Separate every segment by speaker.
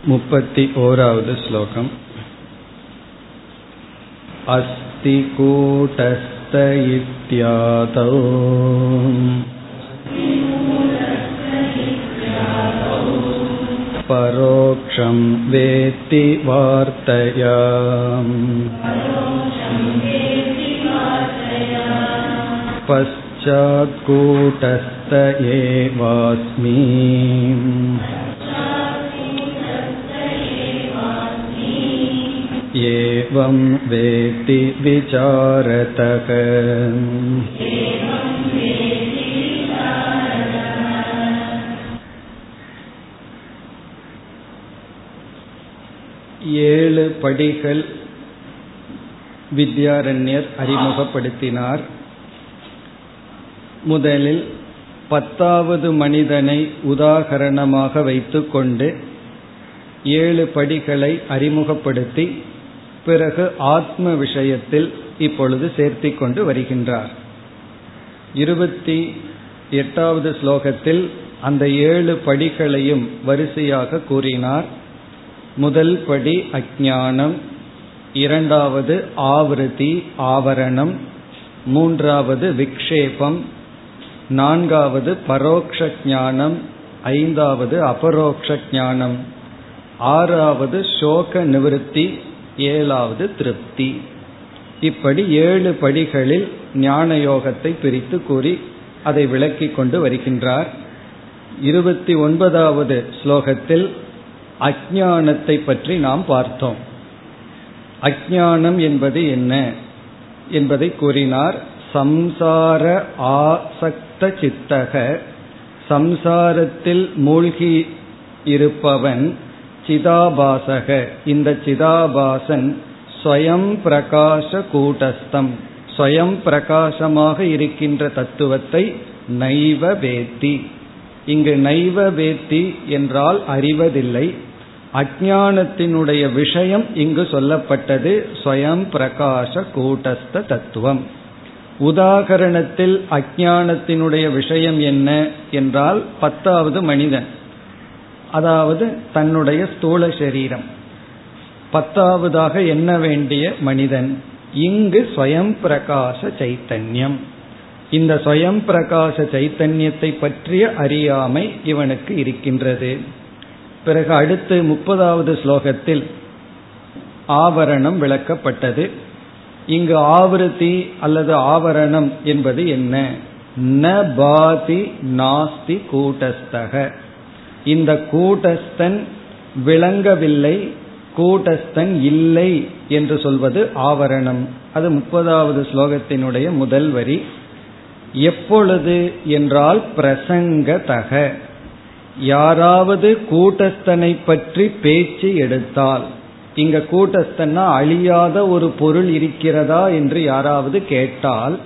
Speaker 1: मुपति ओरावद् श्लोकम् अस्ति कूटस्थ इत्यादौ परोक्षं वेत्ति वार्तया पश्चात्कूटस्थ एवास्मि एवं वेत्ति विचारतः ஏழு படிகள் வித்யாரண்யர் அறிமுகப்படுத்தினார் முதலில் பத்தாவது மனிதனை உதாகரணமாக வைத்துக்கொண்டு ஏழு படிகளை அறிமுகப்படுத்தி பிறகு ஆத்ம விஷயத்தில் இப்பொழுது சேர்த்திக் கொண்டு வருகின்றார். இருபத்தி எட்டாவது ஸ்லோகத்தில் அந்த ஏழு படிகளையும் வரிசையாக கூறினார். முதல் படி அஜானம் இரண்டாவது ஆவருதி ஆவரணம் மூன்றாவது விக்ஷேபம் நான்காவது பரோக்ஷ ஞானம் ஐந்தாவது அபரோக்ஷ ஞானம் ஆறாவது சோக நிவர்த்தி ஏழாவது திருப்தி. இப்படி ஏழு படிகளில் ஞான யோகத்தை பிரித்து கூறி அதை விளக்கி கொண்டு வருகின்றார். இருபத்தி ஒன்பதாவது ஸ்லோகத்தில் அஜானத்தை பற்றி நாம் பார்த்தோம். அஜானம் என்பது என்ன? என்பதை கூறினார். சம்சார ஆசக்த சித்தக. சம்சாரத்தில் மூழ்கி இருப்பவன் சிதாபாசக. இந்த சிதாபாசன் ஸ்வயம் பிரகாச கூட்டஸ்தம். ஸ்வயம் பிரகாசமாக இருக்கின்ற தத்துவத்தை நைவ வேத்தி. இங்கு நைவ வேத்தி என்றால் அறிவதில்லை. அஜானத்தினுடைய விஷயம் இங்கு சொல்லப்பட்டது ஸ்வயம் பிரகாச கூட்டஸ்த தத்துவம். உதாகரணத்தில் அஜானத்தினுடைய விஷயம் என்ன என்றால் பத்தாவது மனிதன். அதாவது தன்னுடைய ஸ்தூல சரீரம். பத்தாவதாக என்ன வேண்டிய மனிதன்? இங்கு ஸ்வயம் பிரகாச சைத்தன்யம். இந்த ஸ்வயம் பிரகாச சைத்தன்யத்தை பற்றிய அறியாமை இவனுக்கு இருக்கின்றது. பிறகு அடுத்து முப்பதாவது ஸ்லோகத்தில் ஆவரணம் விளக்கப்பட்டது. இங்கு ஆவருத்தி அல்லது ஆவரணம் என்பது என்ன? ந பாதி நாஸ்தி கூட்டஸ்தக. இந்த கூட்டஸ்தன் விளங்கவில்லை கூட்டஸ்தன் இல்லை என்று சொல்வது ஆவரணம். அது முப்பதாவது ஸ்லோகத்தினுடைய முதல் வரி. எப்பொழுது என்றால் பிரசங்கதக. யாராவது கூட்டஸ்தனை பற்றி பேச்சு எடுத்தால் இங்க கூட்டஸ்தன்னா அழியாத ஒரு பொருள் இருக்கிறதா என்று யாராவது கேட்டால்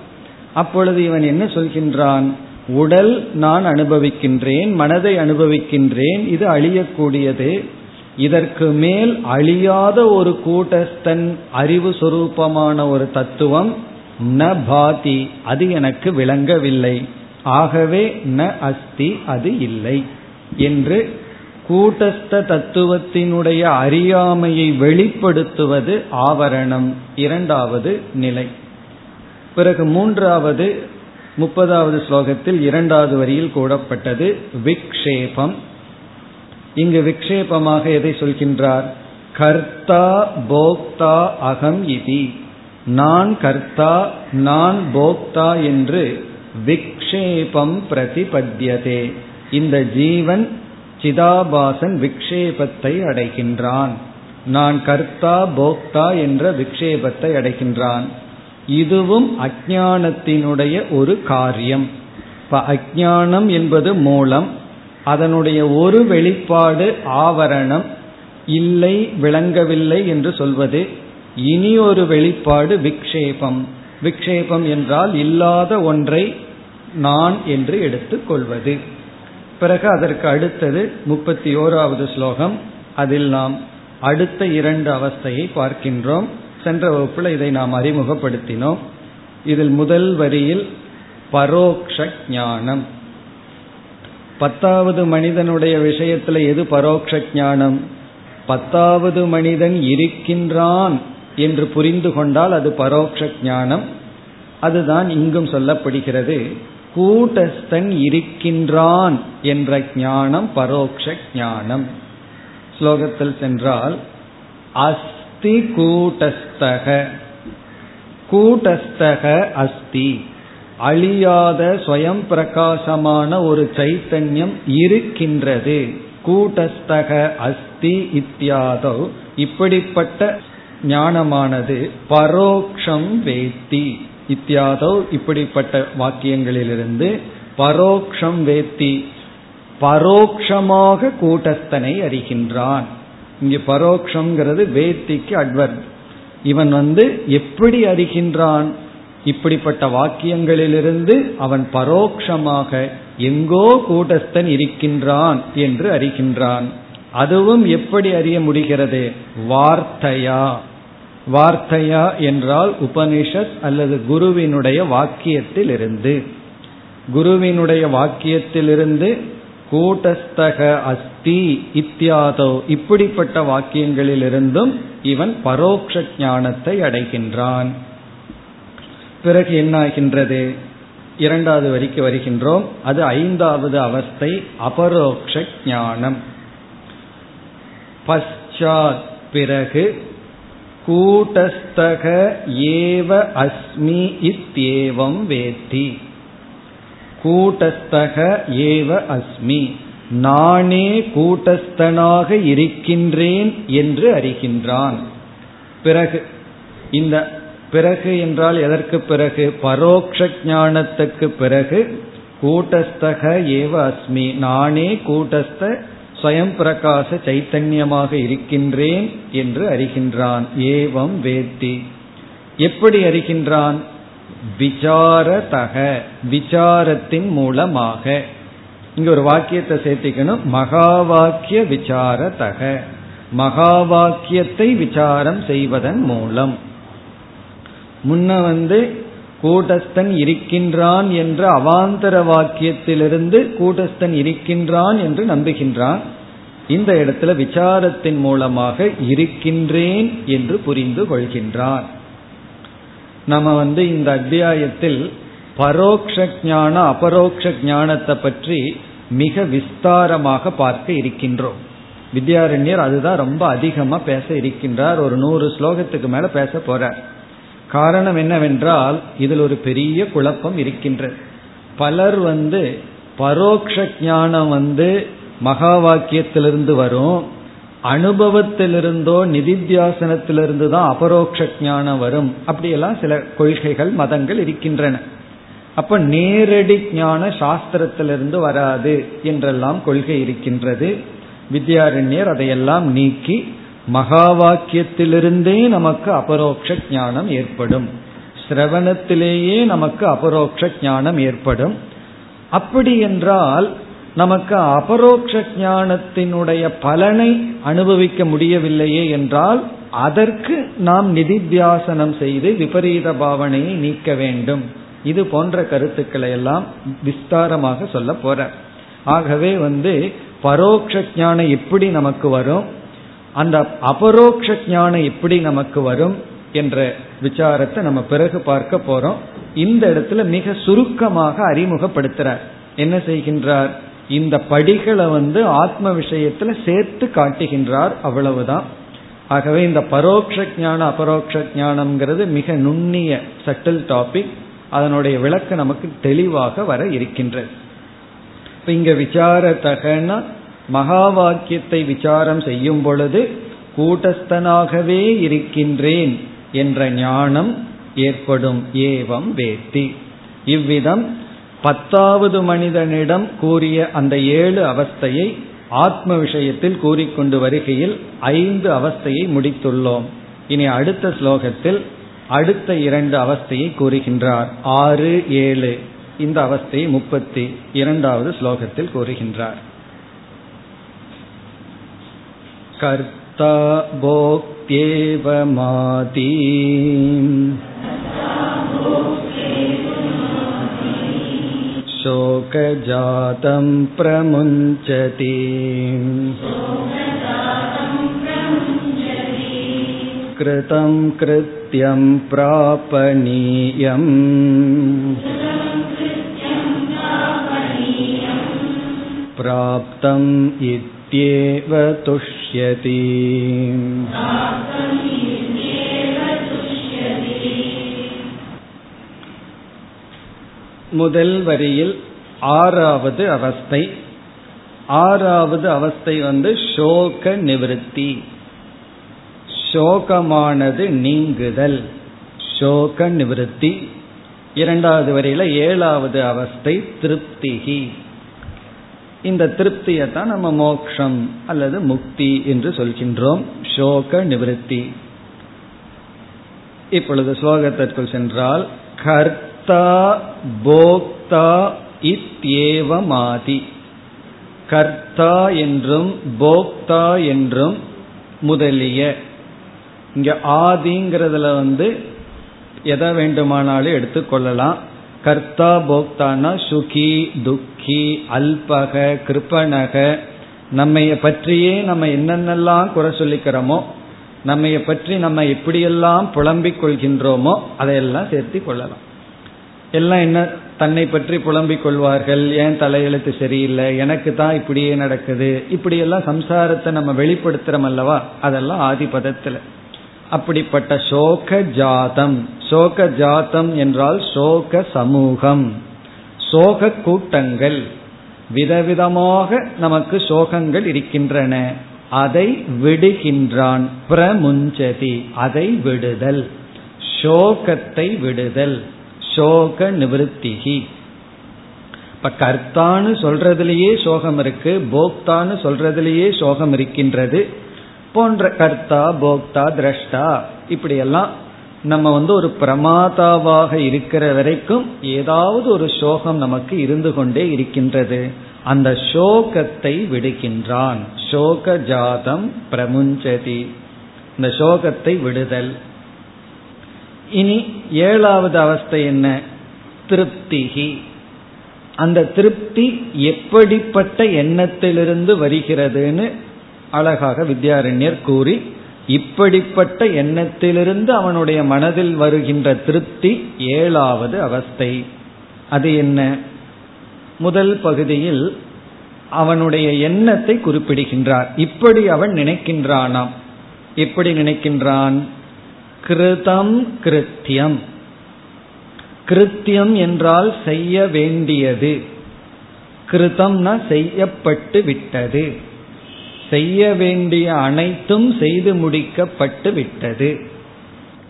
Speaker 1: அப்பொழுது இவன் என்ன சொல்கின்றான்? உடல் நான் அனுபவிக்கின்றேன் மனதை அனுபவிக்கின்றேன் இது அழியக்கூடியது. இதற்கு மேல் அழியாத ஒரு கூட்டஸ்தன் அறிவு சுரூபமான ஒரு தத்துவம் ந பாதி அது எனக்கு விளங்கவில்லை. ஆகவே ந அஸ்தி அது இல்லை என்று கூட்டஸ்த தத்துவத்தினுடைய அறியாமையை வெளிப்படுத்துவது ஆவரணம். இரண்டாவது நிலை. பிறகு மூன்றாவது முப்பதாவது ஸ்லோகத்தில் இரண்டாவது வரியில் கூடப்பட்டது விக்ஷேபம். இங்கு விக்ஷேபமாக எதை சொல்கின்றார்? கர்த்தா போக்தா அகம் இதி. நான் கர்த்தா நான் போக்தா என்று விக்ஷேபம் பிரதிபத்தியதே. இந்த ஜீவன் சிதாபாசன் விக்ஷேபத்தை அடைகின்றான். நான் கர்த்தா போக்தா என்ற விக்ஷேபத்தை அடைகின்றான். இதுவும் அஜானத்தினுடைய ஒரு காரியம். இப்ப அஜானம் என்பது மூலம் அதனுடைய ஒரு வெளிப்பாடு ஆவரணம் இல்லை விளங்கவில்லை என்று சொல்வது இனி ஒரு வெளிப்பாடு விக்ஷேபம். விக்ஷேபம் என்றால் இல்லாத ஒன்றை நான் என்று எடுத்துக் கொள்வது. பிறகு அதற்கு அடுத்தது முப்பத்தி ஓராவது ஸ்லோகம். அதில் நாம் அடுத்த இரண்டு அவஸ்தையை பார்க்கின்றோம். சென்ற வகுப்புல இதை நாம் அறிமுகப்படுத்தினோம். இதில் முதல் வரியில் பரோக்ஷ ஞானம். பத்தாவது மனிதனுடைய விஷயத்துல எது பரோக்ஷ ஞானம்? பத்தாவது மனிதன் இருக்கின்றான் என்று புரிந்து கொண்டால் அது பரோட்ச ஞானம். அதுதான் இங்கும் சொல்லப்படுகிறது. கூட்டஸ்தன் இருக்கின்றான் என்ற ஞானம் பரோட்ச ஞானம். ஸ்லோகத்தில் சென்றால் அஸ் அஸ்தி கூட்டஸ்தக. கூட்டஸ்தக அஸ்தி. அழியாத ஸ்வயம் பிரகாசமான ஒரு சைத்தன்யம் இருக்கின்றது. கூட்டஸ்தக அஸ்தி இத்தியாதோ. இப்படிப்பட்ட ஞானமானது பரோக்ஷம் வேத்தி. இத்தியாதோ இப்படிப்பட்ட வாக்கியங்களிலிருந்து பரோக்ஷம் வேத்தி. பரோக்ஷமாக கூட்டஸ்தனை அறிகின்றான். இங்க பரோக்ஷங்கிறது வேத்திக்கு அட்வர்ட் இவன் வந்து எப்படி அறிகின்றான்? இப்படிப்பட்ட வாக்கியங்களிலிருந்து அவன் பரோக்ஷமாக எங்கோ கூட்டஸ்தன் இருக்கின்றான் என்று அறிகின்றான். அதுவும் எப்படி அறிய முடிகிறது? வார்த்தையா. வார்த்தையா என்றால் உபனிஷத் அல்லது குருவினுடைய வாக்கியத்திலிருந்து. குருவினுடைய வாக்கியத்திலிருந்து கூட்டஸ்தக அஸ்தி இத்தியாதோ. இப்படிப்பட்ட வாக்கியங்களிலிருந்தும் இவன் பரோக்ஷ ஞானத்தை அடைகின்றான். பிறகு என்னாகின்றது? இரண்டாவது வரிக்கு வருகின்றோம். அது ஐந்தாவது அவஸ்தை அபரோக்ஷ ஞானம். பஷாத் பிறகு கூட்டஸ்தக ஏவ அஸ்மி இத்யேவம் வேத்தி. கூட்டஸ்தக ஏவ அஸ்மி. நானே கூட்டஸ்தனாக இருக்கின்றேன் என்று அறிகின்றான். பிறகு இந்த பிறகு என்றால் எதற்கு பிறகு? பரோக்ஷ ஞானத்துக்கு பிறகு கூட்டஸ்தக ஏவ அஸ்மி. நானே கூட்டஸ்த ஸ்வயம் பிரகாச சைத்தன்யமாக இருக்கின்றேன் என்று அறிகின்றான். ஏவம் வேத்தி. எப்படி அறிகின்றான்? விசாரதக விசாரத்தின் மூலமாக. இங்க ஒரு வாக்கியத்தை சேர்த்திக்கணும். மகா வாக்கிய விசாரதக மகா வாக்கியத்தை விசாரம் செய்வதன் மூலம். முன்ன வந்து கூட்டஸ்தன் இருக்கின்றான் என்ற அவாந்தர வாக்கியத்திலிருந்து கூட்டஸ்தன் இருக்கின்றான் என்று நம்புகின்றான். இந்த இடத்துல விசாரத்தின் மூலமாக இருக்கின்றேன் என்று புரிந்து கொள்கின்றான். நம்ம வந்து இந்த அத்தியாயத்தில் பரோக்ஷ ஞான அபரோக்ஷ ஞானத்தை பற்றி மிக விஸ்தாரமாக பார்க்க இருக்கின்றோம். வித்யாரண்யர் அதுதான் ரொம்ப அதிகமாக பேச இருக்கின்றார். ஒரு நூறு ஸ்லோகத்துக்கு மேலே பேச போறார். காரணம் என்னவென்றால் இதில் ஒரு பெரிய குழப்பம் இருக்கின்றது. பலர் வந்து பரோக்ஷ ஞானம் வந்து மகா வாக்கியத்திலிருந்து வரும். அனுபவத்திலிருந்தோ நிதித்தியாசனத்திலிருந்து தான் அபரோக்ஷ ஞானம் வரும். அப்படியெல்லாம் சில கொள்கைகள் மதங்கள் இருக்கின்றன. அப்ப நேரடி ஞான சாஸ்திரத்திலிருந்து வராது என்றெல்லாம் கொள்கை இருக்கின்றது. வித்யாரண்யர் அதையெல்லாம் நீக்கி மகா வாக்கியத்திலிருந்தே நமக்கு அபரோக்ஷ ஞானம் ஏற்படும். சிரவணத்திலேயே நமக்கு அபரோக்ஷ ஞானம் ஏற்படும். அப்படி என்றால் நமக்கு அபரோக்ஷ ஞானத்தினுடைய பலனை அனுபவிக்க முடியவில்லையே என்றால் அதற்கு நாம் நிதித்தியாசனம் செய்து விபரீத பாவனையை நீக்க வேண்டும். இது போன்ற கருத்துக்களை எல்லாம் விஸ்தாரமாக சொல்ல போற. ஆகவே வந்து பரோக்ஷ ஞானம் எப்படி நமக்கு வரும் அந்த அபரோக்ஷ ஞானம் எப்படி நமக்கு வரும் என்ற விசாரத்தை நம்ம பிறகு பார்க்க போறோம். இந்த இடத்துல மிக சுருக்கமாக அறிமுகப்படுத்துறார். என்ன செய்கின்றார்? இந்த படிகளை வந்து ஆத்ம விஷயத்துல சேர்த்து காட்டுகின்றார் அவ்வளவுதான். ஆகவே இந்த பரோட்ச ஞான அபரோக்ஷ ஞானம்ங்கிறது மிக நுண்ணிய சட்டில் டாபிக் அதனுடைய விளக்கு நமக்கு தெளிவாக வர இருக்கின்றது. இப்ப இங்க விசாரத்தகனா மகா வாக்கியத்தை விசாரம் செய்யும் பொழுது கூட்டஸ்தனாகவே இருக்கின்றேன் என்ற ஞானம் ஏற்படும். ஏவம் வேத்தி. இவ்விதம் பத்தாவது மனிதனிடம் கூறிய அந்த ஏழு அவஸ்தையை ஆத்ம விஷயத்தில் கூறிக்கொண்டு வருகையில் ஐந்து அவஸ்தையை முடித்துள்ளோம் இனி அடுத்த ஸ்லோகத்தில் அடுத்த இரண்டு அவஸ்தையை கூறுகின்றார் ஆறு ஏழு இந்த அவஸ்தையை முப்பத்தி இரண்டாவது ஸ்லோகத்தில் கூறுகின்றார் कर्ता भोक्त्येव माती शोकजातं प्रमुञ्चति कृतं कृत्यं प्रापणीयम् प्राप्तम् इत्येव तुष्यति முதல் வரியில் ஆறாவது அவஸ்தை. ஆறாவது அவஸ்தை வந்து சோக நிவிருத்தி. சோகமானது நீங்குதல். சோக நிவிருத்தி. இரண்டாவது வரையில ஏழாவது அவஸ்தை திருப்திகி. இந்த திருப்தியை தான் நம்ம மோக்ஷம் அல்லது முக்தி என்று சொல்கின்றோம். சோக நிவிருத்தி. இப்பொழுது ஸ்லோகத்திற்குள் சென்றால் கர்த்த போக்தா இத்யேவமாதி. கர்த்தா என்றும் போக்தா என்றும் முதலிய. இங்க ஆதிங்கிறதுல வந்து எதை வேண்டுமானாலும் எடுத்துக்கொள்ளலாம் கர்த்தா போக்தானா சுகி துக்கி அல்பக கிருப்பனக. நம்மைய பற்றியே நம்ம என்னென்னலாம் குறை சொல்லிக்கிறோமோ நம்மைய பற்றி நம்ம எப்படியெல்லாம் புலம்பிக் கொள்கின்றோமோ அதையெல்லாம் சேர்த்து கொள்ளலாம். எல்லாம் என்ன தன்னை பற்றி புலம்பிக் கொள்வார்கள்? ஏன் தலையெழுத்து சரியில்லை? எனக்கு தான் இப்படியே நடக்குது. இப்படியெல்லாம் சம்சாரத்தை நம்ம வெளிப்படுத்துறோம் அல்லவா? அதெல்லாம் ஆதிபதத்துல. அப்படிப்பட்ட சோக ஜாதம். சோக ஜாதம் என்றால் சோக சமூகம். சோக கூட்டங்கள். விதவிதமாக நமக்கு சோகங்கள் இருக்கின்றன. அதை விடுகின்றான். பிரமுஞ்சதி. அதை விடுதல். சோகத்தை விடுதல். சோக நிவத்திகி. இப்ப கர்த்தான்னு சொல்றதுலேயே சோகம் இருக்கு போக்தான்னு சொல்றதுலேயே சோகம் இருக்கின்றது. போன்ற கர்த்தா போக்தா திரஷ்டா இப்படியெல்லாம் நம்ம வந்து ஒரு பிரமாதாவாக இருக்கிற வரைக்கும் ஏதாவது ஒரு சோகம் நமக்கு இருந்து கொண்டே இருக்கின்றது. அந்த சோகத்தை விடுகின்றான். சோக ஜாதம் பிரமுஞ்சதி. இந்த சோகத்தை விடுதல். இனி ஏழாவது அவஸ்தை என்ன? திருப்திகி. அந்த திருப்தி எப்படிப்பட்ட எண்ணத்திலிருந்து வருகிறதுன்னு அழகாக வித்யாரண்யர் கூறி இப்படிப்பட்ட எண்ணத்திலிருந்து அவனுடைய மனதில் வருகின்ற திருப்தி ஏழாவது அவஸ்தை. அது என்ன? முதல் பகுதியில் அவனுடைய எண்ணத்தை குறிப்பிடுகின்றார். இப்படி அவன் நினைக்கின்றானாம். எப்படி நினைக்கின்றான்? கிருதம் கிருத்தியம். கிருத்தியம் என்றால் செய்ய வேண்டியது. கிருதம்னா செய்யப்பட்டு விட்டது. செய்ய வேண்டிய அனைத்தும் செய்து முடிக்கப்பட்டு விட்டது.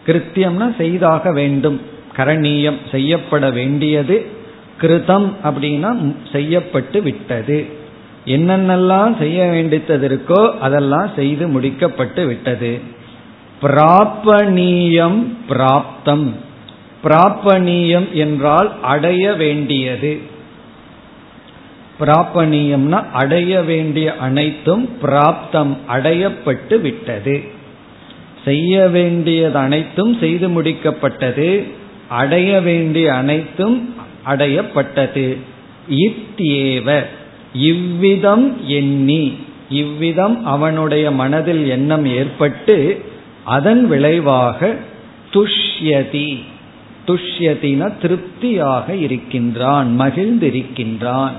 Speaker 1: கிருத்தியம்னா செய்தாக வேண்டும். கரணீயம் செய்யப்பட வேண்டியது. கிருதம் அப்படின்னா செய்யப்பட்டு விட்டது. என்னென்னலாம் செய்ய வேண்டித்தது இருக்கோ அதெல்லாம் செய்து முடிக்கப்பட்டு விட்டது. பிராப்பணீயம் பிராப்தம். பிராப்பணீயம் என்றால் அடைய வேண்டியது. பிராப்பணியம்னா அடைய வேண்டிய அனைத்தும் பிராப்தம் அடையப்பட்டு விட்டது. செய்ய வேண்டியது அனைத்தும் செய்து முடிக்கப்பட்டது. அடைய வேண்டிய அனைத்தும் அடையப்பட்டது. இத்தியேவ. இவ்விதம் எண்ணி. இவ்விதம் அவனுடைய மனதில் எண்ணம் ஏற்பட்டு அதன் விளைவாக துஷ்யதி துஷ்யதினா திருப்தியாக இருக்கின்றான் மகிழ்ந்திருக்கின்றான்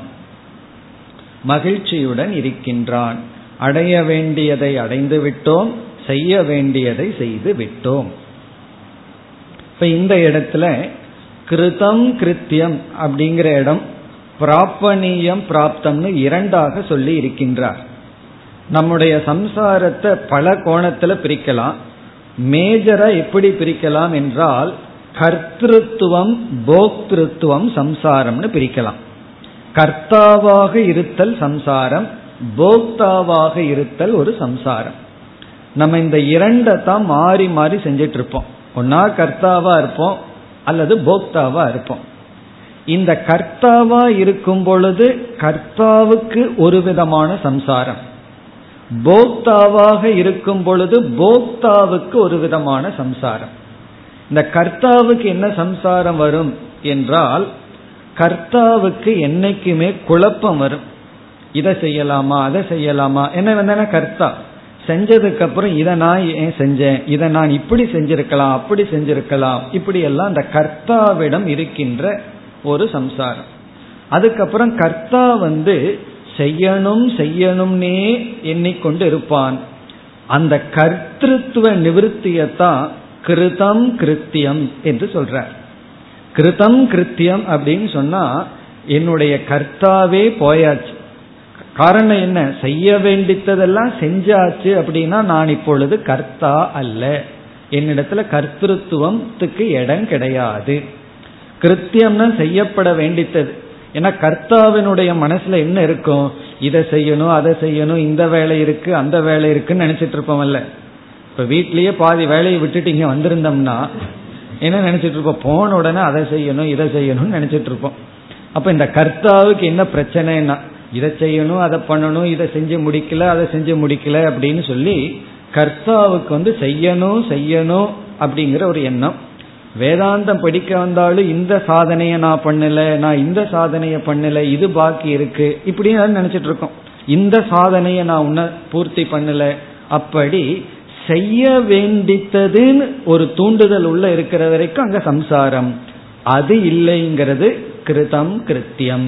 Speaker 1: மகிழ்ச்சியுடன் இருக்கின்றான். அடைய வேண்டியதை அடைந்து விட்டோம் செய்ய வேண்டியதை செய்து விட்டோம். இப்ப இந்த இடத்துல கிருதம் கிருத்தியம் அப்படிங்கிற இடம் பிராப்பணியம் பிராப்தம்னு இரண்டாக சொல்லி இருக்கின்றார். நம்முடைய சம்சாரத்தை பல கோணத்துல பிரிக்கலாம். மேஜரா எப்படி பிரிக்கலாம் என்றால் கர்த்திருவம் போக்திருத்துவம் சம்சாரம்னு பிரிக்கலாம். கர்த்தாவாக இருத்தல் சம்சாரம் போக்தாவாக இருத்தல் ஒரு சம்சாரம். நம்ம இந்த இரண்டை தான் மாறி மாறி செஞ்சிட்டு இருப்போம் ஒன்னா கர்த்தாவா இருப்போம் அல்லது போக்தாவா இருப்போம். இந்த கர்த்தாவா இருக்கும் பொழுது கர்த்தாவுக்கு ஒரு விதமான சம்சாரம். போக்தாவாக இருக்கும் பொழுது போக்தாவுக்கு ஒரு விதமான சம்சாரம். இந்த கர்த்தாவுக்கு என்ன சம்சாரம் வரும் என்றால் கர்த்தாவுக்கு என்னைக்குமே குழப்பம் வரும். இதை செய்யலாமா அதை செய்யலாமா? என்ன வந்தனா கர்த்தா? செஞ்சதுக்கு அப்புறம் இதை நான் ஏன் செஞ்சேன்? இதை நான் இப்படி செஞ்சிருக்கலாம் அப்படி செஞ்சிருக்கலாம். இப்படி எல்லாம் அந்த கர்த்தாவிடம் இருக்கின்ற ஒரு சம்சாரம். அதுக்கப்புறம் கர்த்தா வந்து செய்யணும் செய்யணும்னே எண்ணிக்கொண்டு இருப்பான் அந்த கர்த்திருவ நிவர்த்தியத்தான் கிருதம் கிருத்தியம் என்று சொல்றார். கிருதம் கிருத்தியம் அப்படின்னு சொன்னா என்னுடைய கர்த்தாவே போயாச்சு. காரணம் என்ன? செய்ய வேண்டித்ததெல்லாம் செஞ்சாச்சு அப்படின்னா நான் இப்பொழுது கர்த்தா அல்ல. என்னிடத்துல கர்த்திருவத்துக்கு இடம் கிடையாது. கிருத்தியம்னா செய்யப்பட வேண்டித்தது. ஏன்னா கர்த்தாவினுடைய மனசுல என்ன இருக்கும்? இதை செய்யணும் அதை செய்யணும் இந்த வேலை இருக்கு அந்த வேலை இருக்குன்னு நினைச்சிட்டு இருப்போம்ல. இப்ப வீட்லயே பாதி வேலையை விட்டுட்டு இங்க வந்திருந்தோம்னா என்ன நினைச்சிட்டு இருப்போம்? போன உடனே அதை செய்யணும் இதை செய்யணும்னு நினைச்சிட்டு இருப்போம். அப்ப இந்த கர்த்தாவுக்கு என்ன பிரச்சனைனா இதை செய்யணும் அதை பண்ணணும் இதை செஞ்சு முடிக்கல அதை செஞ்சு முடிக்கல அப்படின்னு சொல்லி கர்த்தாவுக்கு வந்து செய்யணும் செய்யணும் அப்படிங்கிற ஒரு எண்ணம். வேதாந்தம் படிக்க வந்தாலும் இந்த சாதனையை நான் பண்ணல நான் இந்த சாதனையை பண்ணல இது பாக்கி இருக்கு இப்படின்னு நினைச்சிட்டு இருக்கோம். இந்த சாதனையை நான் உன்ன பூர்த்தி பண்ணல. அப்படி செய்ய வேண்டித்ததுன்னு ஒரு தூண்டுதல் உள்ள இருக்கிற வரைக்கும் அங்க சம்சாரம். அது இல்லைங்கிறது கிருதம் கிருத்தியம்.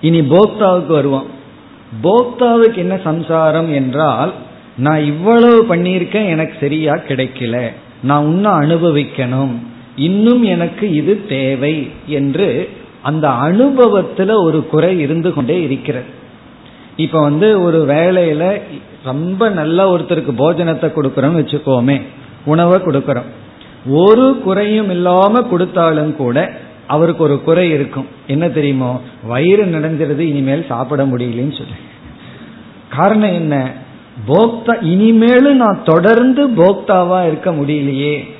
Speaker 1: இனி போக்தாவுக்கு வருவோம். போக்தாவுக்கு என்ன சம்சாரம் என்றால் நான் இவ்வளவு பண்ணியிருக்கேன் எனக்கு சரியா கிடைக்கல. நான் இன்னும் அனுபவிக்கணும். இன்னும் எனக்கு இது தேவை என்று அந்த அனுபவத்துல ஒரு குறை இருந்து கொண்டே இருக்கிறது. இப்ப வந்து ஒரு வேலையில ரொம்ப நல்ல ஒருத்தருக்கு போஜனத்தை கொடுக்கறோம்னு வச்சுக்கோமே உணவை கொடுக்கறோம். ஒரு குறையும் இல்லாம கொடுத்தாலும் கூட அவருக்கு ஒரு குறை இருக்கும். என்ன தெரியுமோ? வயிறு நடந்துருது இனிமேல் சாப்பிட முடியலன்னு சொல்லி. காரணம் என்ன? போக்தா இனிமேலும் நான் தொடர்ந்து போக்தாவா இருக்க முடியலையே.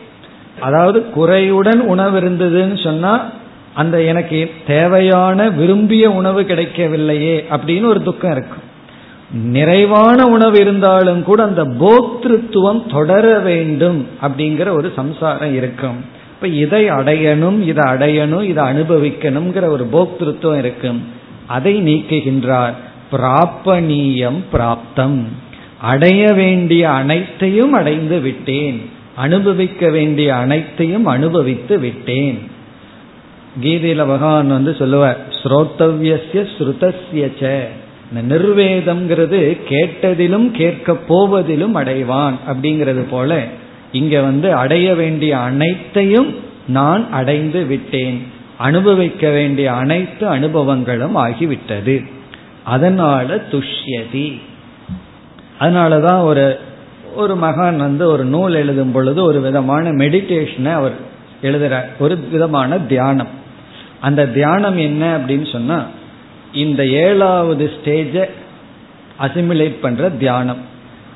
Speaker 1: அதாவது குறையுடன் உணவு இருந்ததுன்னு சொன்னா அந்த எனக்கு தேவையான விரும்பிய உணவு கிடைக்கவில்லையே அப்படின்னு ஒரு துக்கம் இருக்கும். நிறைவான உணவு இருந்தாலும் கூட அந்த போக்திருத்துவம் தொடர வேண்டும் அப்படிங்கிற ஒரு சம்சாரம் இருக்கும். இப்ப இதை அடையணும் இதை அடையணும் இதை அனுபவிக்கணுங்கிற ஒரு போக்திருத்துவம் இருக்கும். அதை நீக்குகின்றார். பிராப்பணியம் பிராப்தம். அடைய வேண்டிய அனைத்தையும் அடைந்து விட்டேன். அனுபவிக்க வேண்டிய அனைத்தையும் அனுபவித்து விட்டேன். கீதையில பகவான் வந்து சொல்லுவார் ஸ்ரோத்தவியசிய ஸ்ருதஸ்யச்ச இந்த நிர்வேதம்ங்கிறது கேட்டதிலும் கேட்க போவதிலும் அடைவான் அப்படிங்கிறது போல இங்க வந்து அடைய வேண்டிய அனைத்தையும் நான் அடைந்து விட்டேன். அனுபவிக்க வேண்டிய அனைத்து அனுபவங்களும் ஆகிவிட்டது. அதனால துஷ்யதி. அதனாலதான் ஒரு ஒரு மகான் வந்து ஒரு நூல் எழுதும் பொழுது ஒரு விதமான மெடிடேஷனை அவர் எழுதுறார். ஒரு விதமான தியானம். அந்த தியானம் என்ன அப்படின்னு சொன்னா இந்த ஏழாவது ஸ்டேஜை அசிமுலேட் பண்ற தியானம்.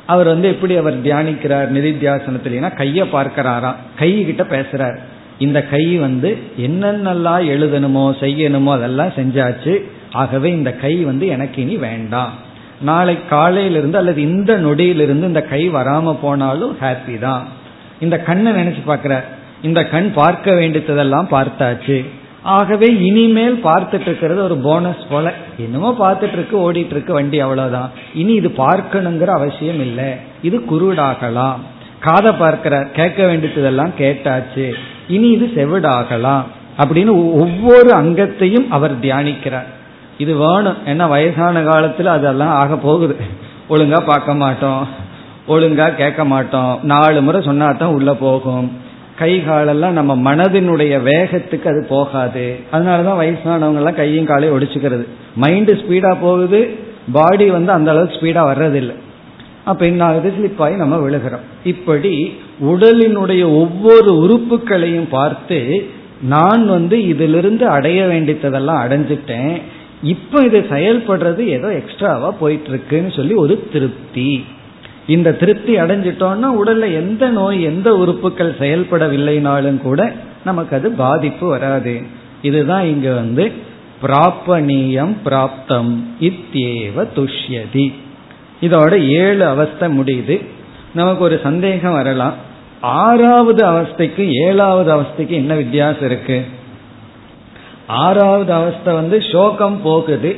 Speaker 1: அவர் வந்து எப்படி அவர் தியானிக்கிறார் நிதித்தியாசனத்திலேனா கையை பார்க்கிறாராம் கை கிட்ட பேசுறார். இந்த கை வந்து என்னென்னலாம் எழுதணுமோ செய்யணுமோ அதெல்லாம் செஞ்சாச்சு ஆகவே இந்த கை வந்து எனக்கு இனி வேண்டாம். நாளை காலையிலிருந்து அல்லது இந்த நொடியிலிருந்து இந்த கை வராம போனாலும் ஹாப்பி தான். இந்த கண்ணை நினைச்சு பார்க்கிற இந்த கண் பார்க்க வேண்டியதெல்லாம் பார்த்தாச்சு. ஆகவே இனிமேல் பார்த்துட்டு இருக்கிறது ஒரு போனஸ் போல. என்னமோ பார்த்துட்டு இருக்கு ஓடிட்டு இருக்கு வண்டி அவ்வளவுதான். இனி இது பார்க்கணுங்கிற அவசியம் இல்லை. இது குருடாகலாம். காதை பார்க்கிற கேட்க வேண்டியதெல்லாம் கேட்டாச்சு. இனி இது செவிடாகலாம். அப்படின்னு ஒவ்வொரு அங்கத்தையும் அவர் தியானிக்கிறார். இது வேணும். ஏன்னா வயசான காலத்தில் அதெல்லாம் ஆக போகுது. ஒழுங்கா பார்க்க மாட்டோம். ஒழுங்கா கேட்க மாட்டோம். நாலு முறை சொன்னா தான் உள்ள போகும். கை காலெல்லாம் நம்ம மனதினுடைய வேகத்துக்கு அது போகாது. அதனாலதான் வயசானவங்க எல்லாம் கையும் காலையும் ஒடிச்சுக்கிறது. மைண்டு ஸ்பீடா போகுது. பாடி வந்து அந்த அளவுக்கு ஸ்பீடா வர்றதில்லை. அப்ப என்ன ஆகுது? ஸ்லிப் ஆகி நம்ம விழுகிறோம். இப்படி உடலினுடைய ஒவ்வொரு உறுப்புகளையும் பார்த்து நான் வந்து இதிலிருந்து அடைய வேண்டியதெல்லாம் அடைஞ்சிட்டேன். இப்ப இது செயல்படுறது ஏதோ எக்ஸ்ட்ராவா போயிட்டு இருக்குன்னு சொல்லி ஒரு திருப்தி. இந்த திருப்தி அடைஞ்சிட்டோம்னா உடல்ல எந்த நோய் எந்த உறுப்புகள் செயல்படவில்லைனாலும் கூட நமக்கு அது பாதிப்பு வராது. இதுதான் இங்க வந்து பிராப்பணியம் பிராப்தம் இத்தியேவ துஷ்யதி. இதோட ஏழு அவஸ்தை முடியுது. நமக்கு ஒரு சந்தேகம் வரலாம். ஆறாவது அவஸ்தைக்கு ஏழாவது அவஸ்தைக்கு என்ன வித்தியாசம் இருக்கு? ஆறாவது அவஸ்தை வந்து சோகம் போகுது.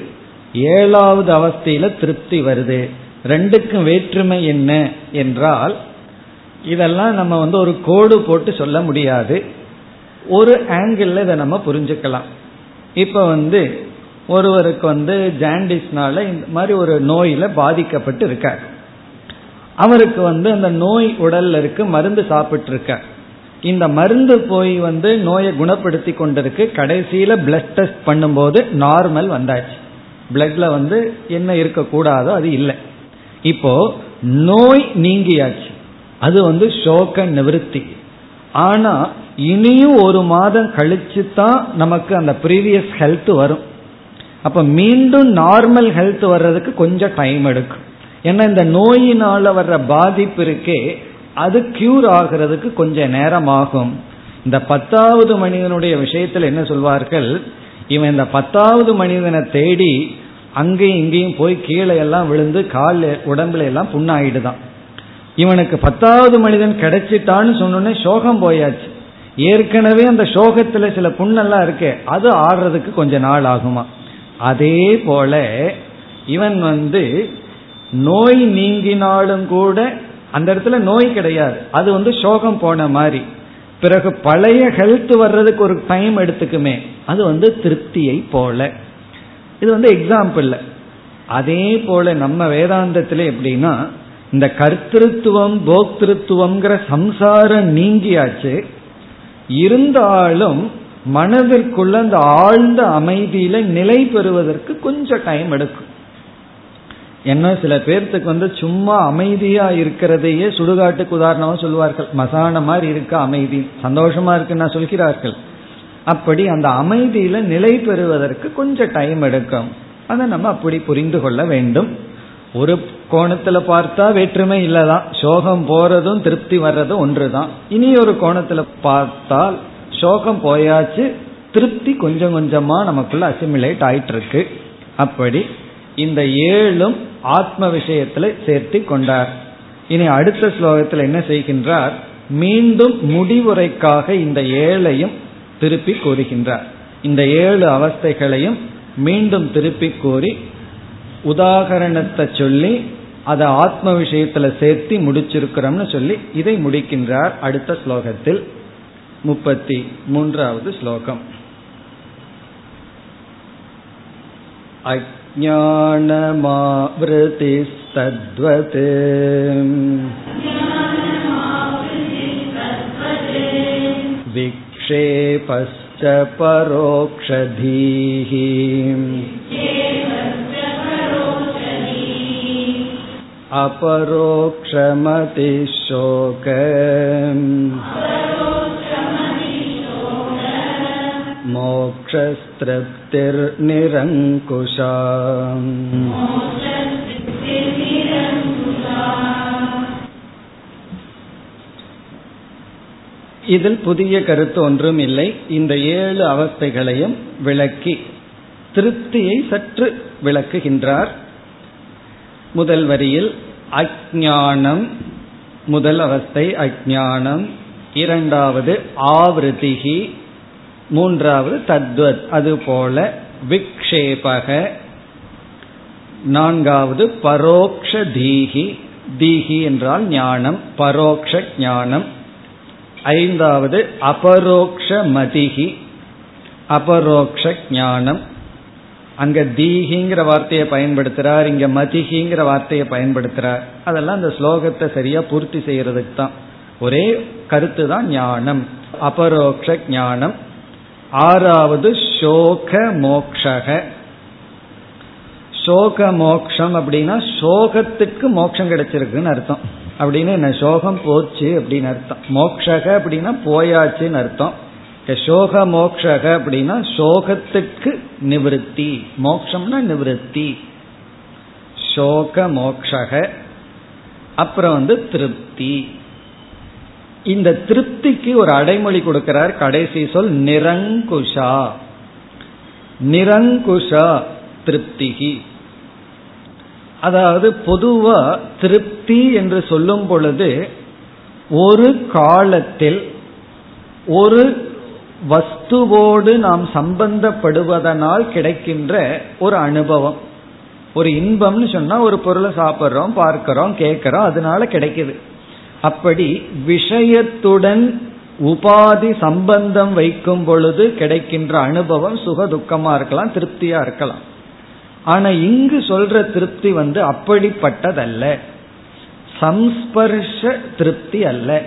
Speaker 1: ஏழாவது அவஸ்தையில திருப்தி வருது. ரெண்டுக்கும் வேற்றுமை என்ன என்றால் இதெல்லாம் நம்ம வந்து ஒரு கோடு போட்டு சொல்ல முடியாது. ஒரு ஆங்கிள் இதை நம்ம புரிஞ்சுக்கலாம். இப்ப வந்து ஒருவருக்கு வந்து ஜாண்டிஸ்னால இந்த மாதிரி ஒரு நோயில பாதிக்கப்பட்டு இருக்கார். அவருக்கு வந்து அந்த நோய் உடல்ல இருக்கு மருந்து சாப்பிட்டு இருக்கார் இந்த மருந்து போய் வந்து நோயை குணப்படுத்தி கொண்டிருக்கு கடைசியில பிளட் டெஸ்ட் பண்ணும்போது நார்மல் வந்தாச்சு. பிளட்ல வந்து என்ன இருக்கக்கூடாதோ அது இல்லை. இப்போ நோய் நீங்கியாச்சு. அது வந்து சோக நிவர்த்தி. ஆனா இனியும் ஒரு மாதம் கழிச்சு தான் நமக்கு அந்த ப்ரீவியஸ் ஹெல்த் வரும். அப்ப மீண்டும் நார்மல் ஹெல்த் வர்றதுக்கு கொஞ்சம் டைம் எடுக்கும். ஏன்னா இந்த நோயினால வர்ற பாதிப்பு இருக்கே அது கியூர் ஆகிறதுக்கு கொஞ்சம் நேரம் ஆகும் இந்த பத்தாவது மனிதனுடைய விஷயத்தில் என்ன சொல்வார்கள்? இவன் இந்த பத்தாவது மனிதனை தேடி அங்கேயும் இங்கேயும் போய் கீழே எல்லாம் விழுந்து கால் உடம்புல எல்லாம் புண்ணாயிடுதான். இவனுக்கு பத்தாவது மனிதன் கிடைச்சிட்டான்னு சொன்னோன்னே சோகம் போயாச்சு. ஏற்கனவே அந்த சோகத்துல சில புண்ணெல்லாம் இருக்கு அது ஆடுறதுக்கு கொஞ்ச நாள் ஆகுமா? அதே போல இவன் வந்து நோய் நீங்கினாலும் கூட அந்த இடத்துல நோய் கிடையாது. அது வந்து சோகம் போன மாதிரி. பிறகு பழைய ஹெல்த் வர்றதுக்கு ஒரு டைம் எடுத்துக்குமே. அது வந்து திருப்தியை போல. இது வந்து எக்ஸாம்பிள் அதே போல நம்ம வேதாந்தத்தில் எப்படின்னா இந்த கர்த்திருவம் போக்திருத்துவம்ங்கிற சம்சாரம் நீங்கியாச்சு. இருந்தாலும் மனதிற்குள்ள அந்த ஆழ்ந்த அமைதியில நிலை பெறுவதற்கு கொஞ்சம் டைம் எடுக்கும். என்ன சில பேர்த்துக்கு வந்து சும்மா அமைதியா இருக்கிறதையே சுடுகாட்டுக்கு உதாரணமா சொல்லுவார்கள். மசான மாதிரி இருக்க அமைதி. சந்தோஷமா இருக்குன்னா சொல்கிறார்கள். அப்படி அந்த அமைதியில நிலை பெறுவதற்கு கொஞ்சம் டைம் எடுக்கும். அதை நம்ம அப்படி புரிந்து கொள்ள வேண்டும். ஒரு கோணத்துல பார்த்தா வேற்றுமை இல்லதான். சோகம் போறதும் திருப்தி வர்றதும் ஒன்றுதான். இனி ஒரு கோணத்துல பார்த்தால் சோகம் போயாச்சு திருப்தி கொஞ்சம் கொஞ்சமா நமக்குள்ள அசிமிலேட் ஆயிட்டு இருக்கு அப்படி இந்த ஏழும் ஆத்ம விஷயத்துல சேர்த்தி கொண்டார். இனி அடுத்த ஸ்லோகத்தில் என்ன செய்கின்றார்? மீண்டும் முடிவுரைக்காக இந்த ஏழையும் திருப்பி கூறுகின்றார். இந்த ஏழு அவஸ்தைகளையும் மீண்டும் திருப்பி கூறி உதாகரணத்தை சொல்லி அதை ஆத்ம விஷயத்துல சேர்த்து முடிச்சிருக்கிறோம்னு சொல்லி இதை முடிக்கின்றார் அடுத்த ஸ்லோகத்தில். முப்பத்தி மூன்றாவது ஸ்லோகம். अज्ञानमावृतिस्तद्वत् विक्षेपश्च परोक्षधीः अपरोक्षमतिशोक मोक्षस्तृप्तिर्निरङ्कुशा இதில் புதிய கருத்து ஒன்றும் இல்லை இந்த ஏழு அவஸ்தைகளையும் விளக்கி திருப்தியை சற்று விளக்குகின்றார் முதல் வரியில் அஜானம் முதல் அவஸ்தை அஜானம் இரண்டாவது ஆவிருதிகி மூன்றாவது தத்வத் அதுபோல விக்ஷேபக. நான்காவது பரோக்ஷ தீகி தீகி என்றால் ஞானம் பரோக்ஷ ஞானம். ஐந்தாவது அபரோக்ஷ மதிகி அபரோக்ஷ ஞானம். அங்க தீகிங்கிற வார்த்தையை பயன்படுத்துறார் இங்க மதிகிங்கிற வார்த்தையை பயன்படுத்துறார். அதெல்லாம் அந்த ஸ்லோகத்தை சரியா பூர்த்தி செய்யறதுக்கு தான் ஒரே கருத்து தான் ஞானம் அபரோக்ஷ ஞானம். ஆறாவது சோக மோக்ஷக சோக மோக்ஷம் அப்படின்னா சோகத்துக்கு மோட்சம் கிடைச்சிருக்குன்னு அர்த்தம். அப்படின்னு என்ன சோகம் போச்சு அப்படின்னு அர்த்தம். மோக்ஷக அப்படின்னா போயாச்சுன்னு அர்த்தம். சோக மோக்ஷக அப்படின்னா சோகத்துக்கு நிவிருத்தி. மோக்ஷம்னா நிவிருத்தி. சோக மோக்ஷக அப்புறம் வந்து திருப்தி. இந்த திருப்திக்கு ஒரு அடைமொழி கொடுக்கிறார் கடைசி சொல் நிரங்குஷா. நிரங்குஷா திருப்திகி. அதாவது பொதுவா திருப்தி என்று சொல்லும் பொழுது ஒரு காலத்தில் ஒரு வஸ்துவோடு நாம் சம்பந்தப்படுவதனால் கிடைக்கின்ற ஒரு அனுபவம். ஒரு இன்பம்னு சொன்னா ஒரு பொருளை சாப்பிட்றோம் பார்க்கிறோம் கேட்கிறோம் அதனால கிடைக்குது. அப்படி விஷயத்துடன் உபாதி சம்பந்தம் வைக்கும் பொழுது கிடைக்கின்ற அனுபவம் சுக துக்கமா இருக்கலாம் திருப்தியா இருக்கலாம். ஆனா இங்கு சொல்ற திருப்தி வந்து அப்படிப்பட்டதல்ல. சம்ஸ்பர்ஷ திருப்தி அல்ல.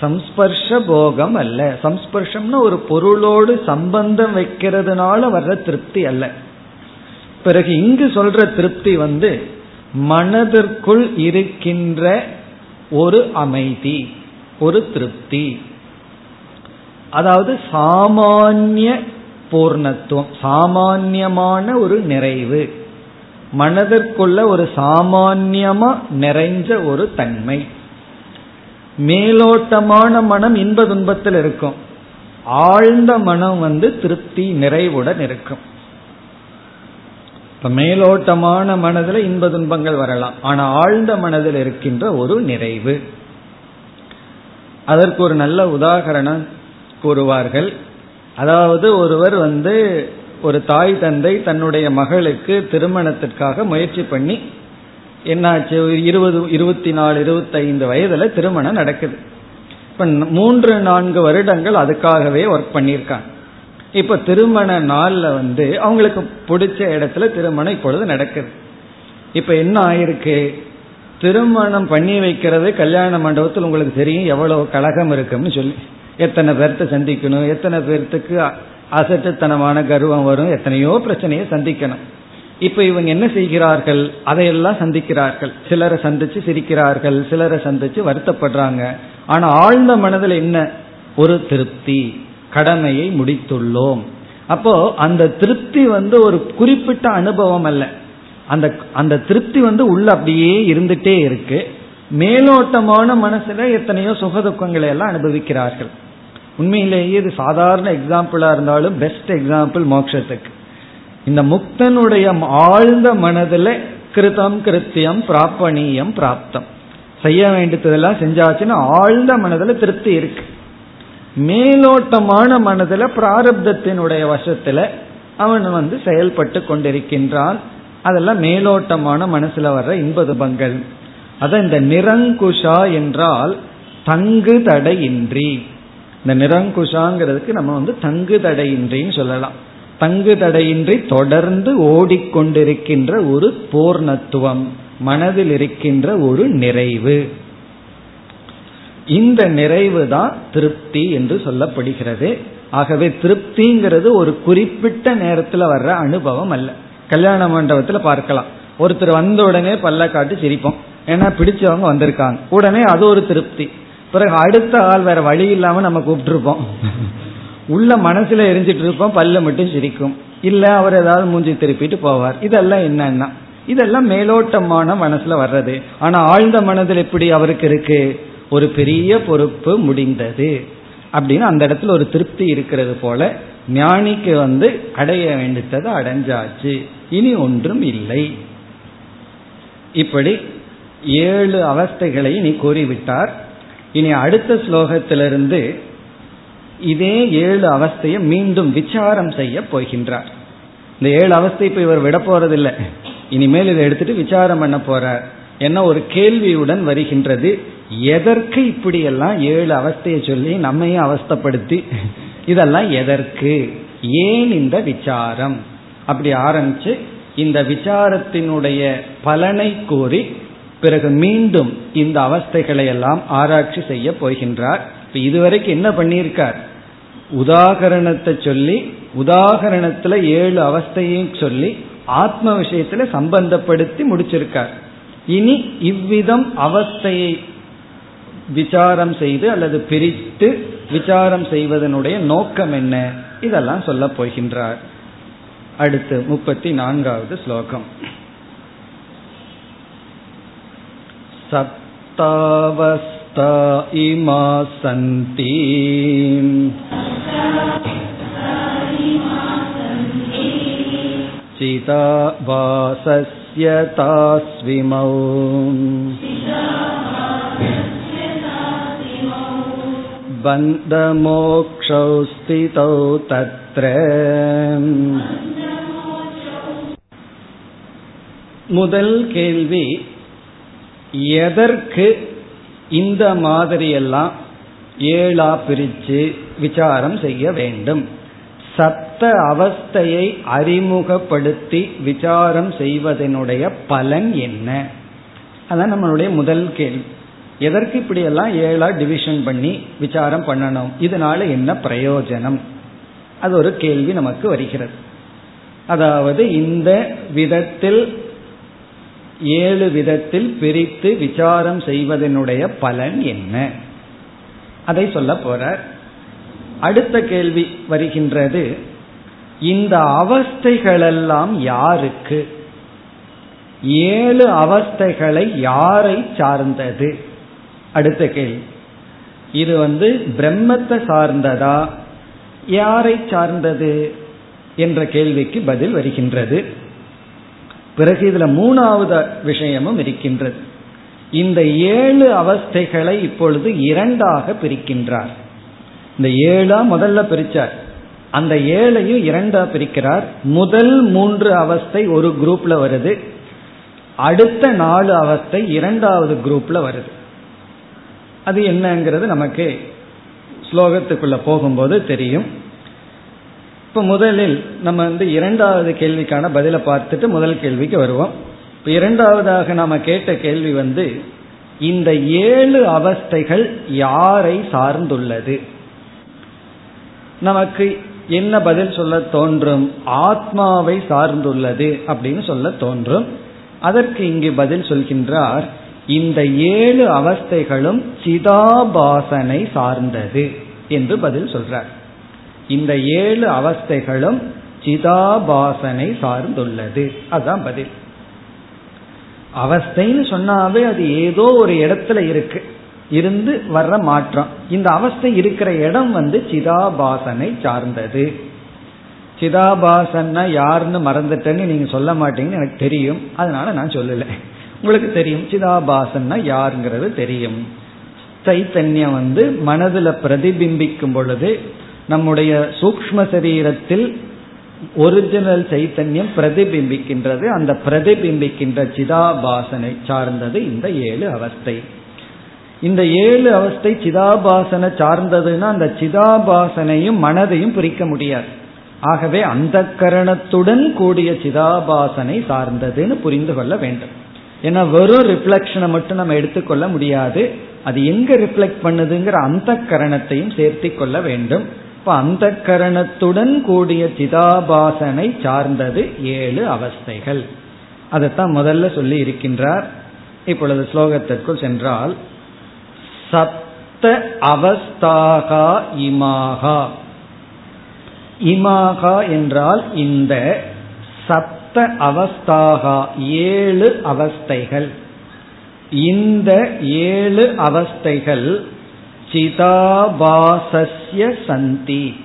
Speaker 1: சம்ஸ்பர்ஷ போகம் அல்ல. சம்ஸ்பர்ஷம்னா ஒரு பொருளோடு சம்பந்தம் வைக்கிறதுனால வர்ற திருப்தி அல்ல. பிறகு இங்கு சொல்ற திருப்தி வந்து மனதிற்குள் இருக்கின்ற ஒரு அமைதி ஒரு திருப்தி. அதாவது சாமானிய பூர்ணத்துவம் சாமான்யமான ஒரு நிறைவு. மனதிற்குள்ள ஒரு சாமான்யமா நிறைஞ்ச ஒரு தன்மை. மேலோட்டமான மனம் இன்ப துன்பத்தில் இருக்கும். ஆழ்ந்த மனம் வந்து திருப்தி நிறைவுடன் இருக்கும். இப்ப மேலோட்டமான மனதில் இன்ப துன்பங்கள் வரலாம். ஆனா ஆழ்ந்த மனதில் இருக்கின்ற ஒரு நிறைவு. அதற்கு ஒரு நல்ல உதாகரணம் கூறுவார்கள். அதாவது ஒருவர் வந்து ஒரு தாய் தந்தை தன்னுடைய மகளுக்கு திருமணத்திற்காக முயற்சி பண்ணி என்னாச்சு இருபது இருபத்தி நாலு இருபத்தைந்து வயதுல திருமணம் நடக்குது. இப்ப மூன்று நான்கு வருடங்கள் அதுக்காகவே ஒர்க் பண்ணியிருக்காங்க. இப்ப திருமண நாள்ல வந்து அவங்களுக்கு பிடிச்ச இடத்துல திருமணம் இப்பொழுது நடக்குது. இப்ப என்ன ஆயிருக்கு? திருமணம் பண்ணி வைக்கிறது கல்யாண மண்டபத்தில் உங்களுக்கு தெரியும் எவ்வளவு கழகம் இருக்குன்னு சொல்லி. எத்தனை பேர்த்த சந்திக்கணும் எத்தனை பேர்த்துக்கு அசட்டுத்தனமான கர்வம் வரும் எத்தனையோ பிரச்சனையை சந்திக்கணும். இப்ப இவங்க என்ன செய்கிறார்கள்? அதையெல்லாம் சந்திக்கிறார்கள். சிலரை சந்திச்சு சிரிக்கிறார்கள் சிலரை சந்திச்சு வருத்தப்படுறாங்க. ஆனா ஆழ்ந்த மனதில் என்ன? ஒரு திருப்தி. கடமையை முடித்துள்ளோம். அப்போ அந்த திருப்தி வந்து ஒரு குறிப்பிட்ட அனுபவம் அல்ல. அந்த அந்த திருப்தி வந்து உள்ள அப்படியே இருந்துட்டே இருக்கு. மேலோட்டமான மனசுல எத்தனையோ சுகதுக்கங்களை எல்லாம் அனுபவிக்கிறார்கள். உண்மையிலேயே இது சாதாரண எக்ஸாம்பிளா இருந்தாலும் பெஸ்ட் எக்ஸாம்பிள் மோட்சத்துக்கு. இந்த முக்தனுடைய ஆழ்ந்த மனதில் கிருதம் கிருத்தியம் பிராப்பணியம் பிராப்தம். செய்ய வேண்டியதெல்லாம் செஞ்சாச்சுன்னா ஆழ்ந்த மனதில் திருப்தி இருக்கு. மேலோட்டமான மனதில் பிராரப்தத்தினுடைய வசத்துல அவன் வந்து செயல்பட்டு கொண்டிருக்கின்றான். அதெல்லாம் மேலோட்டமான மனசுல வர்ற இன்ப துபங்கள் அத இந்த நிரங்குஷா என்றால் தங்கு தடையின்றி. இந்த நிரங்குஷாங்கிறதுக்கு நம்ம வந்து தங்கு தடையின்றின்னு சொல்லலாம். தங்கு தடையின்றி தொடர்ந்து ஓடிக்கொண்டிருக்கின்ற ஒரு பூர்ணத்துவம் மனதில் இருக்கின்ற ஒரு நிறைவு. இந்த நிறைவு தான் திருப்தி என்று சொல்லப்படுகிறது. ஆகவே திருப்திங்கிறது ஒரு குறிப்பிட்ட நேரத்தில் வர்ற அனுபவம் அல்ல. கல்யாண மண்டபத்தில் பார்க்கலாம். ஒருத்தர் வந்த உடனே பல்ல காட்டு சிரிப்போம். ஏன்னா பிடிச்சவங்க வந்திருக்காங்க. உடனே அது ஒரு திருப்தி. பிறகு அடுத்த ஆள் வேற வழி இல்லாம நம்ம கூப்பிட்டுருப்போம். உள்ள மனசுல எரிஞ்சிட்டு இருப்போம். பல்ல மட்டும் சிரிக்கும். இல்ல அவர் ஏதாவது மூஞ்சி திருப்பிட்டு போவார். இதெல்லாம் என்னன்னா? இதெல்லாம் மேலோட்டமான மனசுல வர்றது. ஆனா ஆழ்ந்த மனதில் எப்படி அவருக்கு இருக்கு? ஒரு பெரிய பொறுப்பு முடிந்தது. அப்படின்னு அந்த இடத்துல ஒரு திருப்தி இருக்கிறது போல ஞானிக்கு வந்து அடைய வேண்டித்தது அடைஞ்சாச்சு. இனி ஒன்றும் இல்லை. இப்படி ஏழு அவஸ்தைகளை நீ கூறிவிட்டார். இனி அடுத்த ஸ்லோகத்திலிருந்து இதே ஏழு அவஸ்தையை மீண்டும் விசாரம் செய்ய போகின்றார். இந்த ஏழு அவஸ்தை இப்ப இவர் விட போறதில்லை. இனிமேல் இதை எடுத்துட்டு விசாரம் பண்ண போறார். என்ன ஒரு கேள்வியுடன் வருகின்றது. எதற்கு இப்படியெல்லாம் ஏழு அவஸ்தையை சொல்லி நம்மையும் அவஸ்தப்படுத்தி இதெல்லாம் எதற்கு? ஏன் இந்த விசாரம்? அப்படி ஆரம்பிச்சு இந்த விசாரத்தினுடைய பலனை கூறி பிறகு மீண்டும் இந்த அவஸ்தைகளை எல்லாம் ஆராய்ச்சி செய்ய போகின்றார். இப்ப இதுவரைக்கும் என்ன பண்ணியிருக்கார்? உதாகரணத்தை சொல்லி உதாகரணத்துல ஏழு அவஸ்தையும் சொல்லி ஆத்ம விஷயத்துல சம்பந்தப்படுத்தி முடிச்சிருக்கார். இனி இவ்விதம் அவஸ்தையை விசாரம் செய்து அல்லது பிரித்து விசாரம் செய்வதனுடைய நோக்கம் என்ன இதெல்லாம் சொல்ல போகின்றார் அடுத்து முப்பத்தி நான்காவது ஸ்லோகம் सप्तावस्था इमा सन्ति चिताभासस्य तास्विमौ बन्धमोक्षौ स्थितौ तत्र முதல் கேள்வி எதற்கு இந்த மாதிரியெல்லாம் ஏழா பிரிச்சு விசாரம் செய்ய வேண்டும் சப்த அவஸ்தையை அறிமுகப்படுத்தி விசாரம் செய்வதனுடைய பலன் என்ன அதான் நம்மளுடைய முதல் கேள்வி எதற்கு இப்படியெல்லாம் ஏழா டிவிஷன் பண்ணி விசாரம் பண்ணணும்? இதனால என்ன பிரயோஜனம்? அது ஒரு கேள்வி நமக்கு வருகிறது. அதாவது இந்த விதத்தில் ஏழு விதத்தில் பிரித்து விசாரம் செய்வதனுடைய பலன் என்ன? அதை சொல்ல போறார். அடுத்த கேள்வி வருகின்றது இந்த அவஸ்தைகளெல்லாம் யாருக்கு? ஏழு அவஸ்தைகளை யாரை சார்ந்தது? அடுத்த கேள்வி. இது வந்து பிரம்மத்தை சார்ந்ததா? யாரை சார்ந்தது? என்ற கேள்விக்கு பதில் வருகின்றது. பிறகு இதுல மூணாவது விஷயமும் இருக்கின்றது. இந்த ஏழு அவஸ்தைகளை இப்பொழுது இரண்டாக பிரிக்கின்றார். இந்த ஏழா முதல்ல பிரிச்சார். அந்த ஏழையும் இரண்டா பிரிக்கிறார். முதல் மூன்று அவஸ்தை ஒரு குரூப்ல வருது. அடுத்த நாலு அவஸ்தை இரண்டாவது குரூப்ல வருது. அது என்னங்கிறது நமக்கு ஸ்லோகத்துக்குள்ள போகும்போது தெரியும். இப்ப முதலில் நம்ம வந்து இரண்டாவது கேள்விக்கான பதிலை பார்த்துட்டு முதல் கேள்விக்கு வருவோம். இப்ப இரண்டாவதாக நாம கேட்ட கேள்வி வந்து இந்த ஏழு அவஸ்தைகள் யாரை சார்ந்துள்ளது? நமக்கு என்ன பதில் சொல்ல தோன்றும்? ஆத்மாவை சார்ந்துள்ளது அப்படின்னு சொல்ல தோன்றும். அதற்கு இங்கு பதில் சொல்கின்றார் இந்த ஏழு அவஸ்தைகளும் சிதாபாசனை சார்ந்தது என்று பதில் சொல்றார். இந்த ஏழு அவஸ்தைகளும் சிதாபாசனை சார்ந்துள்ளது. அதுதான் பதில். அவஸ்தைன்னு சொன்னாவே அது ஏதோ ஒரு இடத்துல இருக்கு. இருந்து வர்ற மாற்றம். இந்த அவஸ்தை இருக்கிற இடம் வந்து சிதாபாசனை சார்ந்தது. சிதாபாசன்னா யாருன்னு மறந்துட்டேன்னு நீங்க சொல்ல மாட்டீங்கன்னு எனக்கு தெரியும். அதனால நான் சொல்லலை. உங்களுக்கு தெரியும். சிதாபாசன்னா யாருங்கிறது தெரியும். சைத்தன்யம் வந்து மனதில் பிரதிபிம்பிக்கும் பொழுது நம்முடைய சூக்ம சரீரத்தில் ஒரிஜினல் சைத்தன்யம் பிரதிபிம்பிக்கின்றது. அந்த பிரதிபிம்பிக்கின்ற சிதாபாசனை சார்ந்தது இந்த ஏழு அவஸ்தை. இந்த ஏழு அவஸ்தை சிதாபாசனை சார்ந்ததுன்னா அந்த சிதாபாசனையும் மனதையும் பிரிக்க முடியாது. ஆகவே அந்த கரணத்துடன் கூடிய சிதாபாசனை சார்ந்ததுன்னு புரிந்து கொள்ள வேண்டும். ஏன்னா வெறும் ரிஃப்ளெக்ஷனை மட்டும் நம்ம எடுத்துக்கொள்ள முடியாது. அது எங்க ரிஃப்ளெக்ட் பண்ணுதுங்கிற அந்த கரணத்தையும் சேர்த்தி கொள்ள வேண்டும். இப்ப அந்த கரணத்துடன் கூடிய சிதாபாசனை சார்ந்தது ஏழு அவஸ்தைகள். அதைத்தான் முதல்ல சொல்லி இருக்கின்றார். இப்பொழுது ஸ்லோகத்திற்குள் சென்றால் சப்த அவஸ்தாகா இமாகா. இமாகா என்றால் இந்த சப்த அவஸ்தாகா ஏழு அவஸ்தைகள். இந்த ஏழு அவஸ்தைகள் சிதாபாசஸ்ய சந்தி.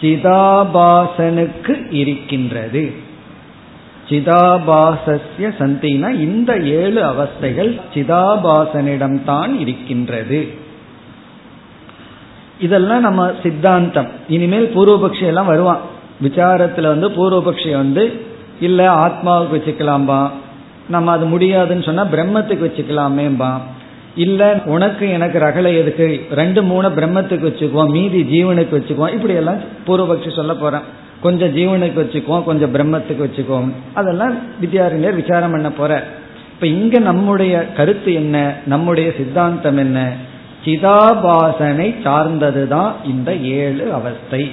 Speaker 1: சிதாபாசனுக்கு இருக்கின்றது. சிதாபாசஸ்ய சந்தினா இந்த ஏழு அவஸ்தைகள் சிதாபாசனிடம்தான் இருக்கின்றது. இதெல்லாம் நம்ம சித்தாந்தம். இனிமேல் பூர்வபக்ஷி எல்லாம் வருவான். விசாரத்துல வந்து பூர்வபக்ஷி வந்து இல்ல ஆத்மாவுக்கு வச்சுக்கலாம்பா. நம்ம அது முடியாதுன்னு சொன்னா பிரம்மத்துக்கு வச்சுக்கலாமேம்பா. இல்ல உனக்கு எனக்கு ரகலை எதுக்கு? ரெண்டு மூணு பிரம்மத்துக்கு வச்சுக்குவோம் மீதி ஜீவனுக்கு வச்சுக்குவோம். இப்படி எல்லாம் பூர்வபக்ஷி சொல்ல போறேன். கொஞ்சம் ஜீவனுக்கு வச்சுக்குவோம் கொஞ்சம் பிரம்மத்துக்கு வச்சுக்குவோம். அதெல்லாம் வித்யாரண்யர் விசாரம் பண்ண போற. இப்ப இங்க நம்முடைய கருத்து என்ன? நம்முடைய சித்தாந்தம் என்ன? சிதாபாசனை சார்ந்ததுதான் இந்த ஏழு அவஸ்தை.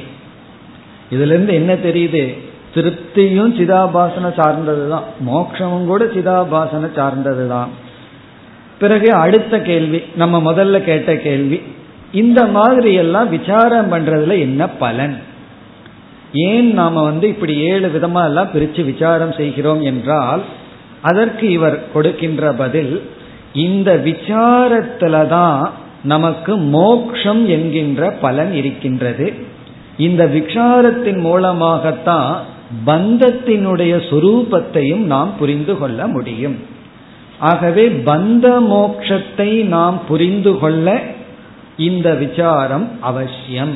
Speaker 1: இதுல இருந்து என்ன தெரியுது? திருப்தியும் சிதாபாசனை சார்ந்ததுதான். மோட்சமும் கூட சிதாபாசனை சார்ந்ததுதான். பிறகு அடுத்த கேள்வி நம்ம முதல்ல கேட்ட கேள்வி இந்த மாதிரி எல்லாம் விசாரம் பண்றதுல என்ன பலன்? ஏன் நாம வந்து இப்படி ஏழு விதமா எல்லாம் பிரிச்சு விசாரம் செய்கிறோம் என்றால் அதற்கு இவர் கொடுக்கின்ற பதில் இந்த விசாரத்துல தான் நமக்கு மோக்ஷம் என்கின்ற பலன் இருக்கின்றது. இந்த விசாரத்தின் மூலமாகத்தான் பந்தத்தினுடைய சுரூபத்தையும் நாம் புரிந்து கொள்ள முடியும். ஆகவே பந்த மோக்ஷத்தை நாம் புரிந்து கொள்ள இந்த விசாரம் அவசியம்.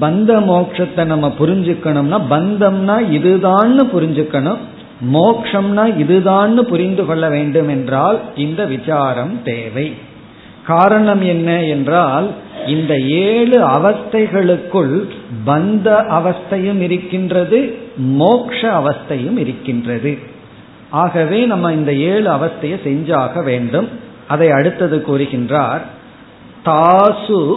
Speaker 1: பந்த மோட்சத்தை நம்ம புரிஞ்சுக்கணும்னா பந்தம்னா இதுதான்னு புரிஞ்சுக்கணும். மோக்ஷம்னா இதுதான்னு புரிந்து கொள்ள வேண்டும் என்றால் இந்த விசாரம் தேவை. காரணம் என்ன என்றால் இந்த ஏழு அவஸ்தைகளுக்குள் பந்த அவஸ்தையும் இருக்கின்றது மோக்ஷ அவஸ்தையும் இருக்கின்றது. ஆகவே நம்ம இந்த ஏழு அவஸ்தையை செஞ்சாக வேண்டும். அதை அடுத்தது கூறுகின்றார் தாசு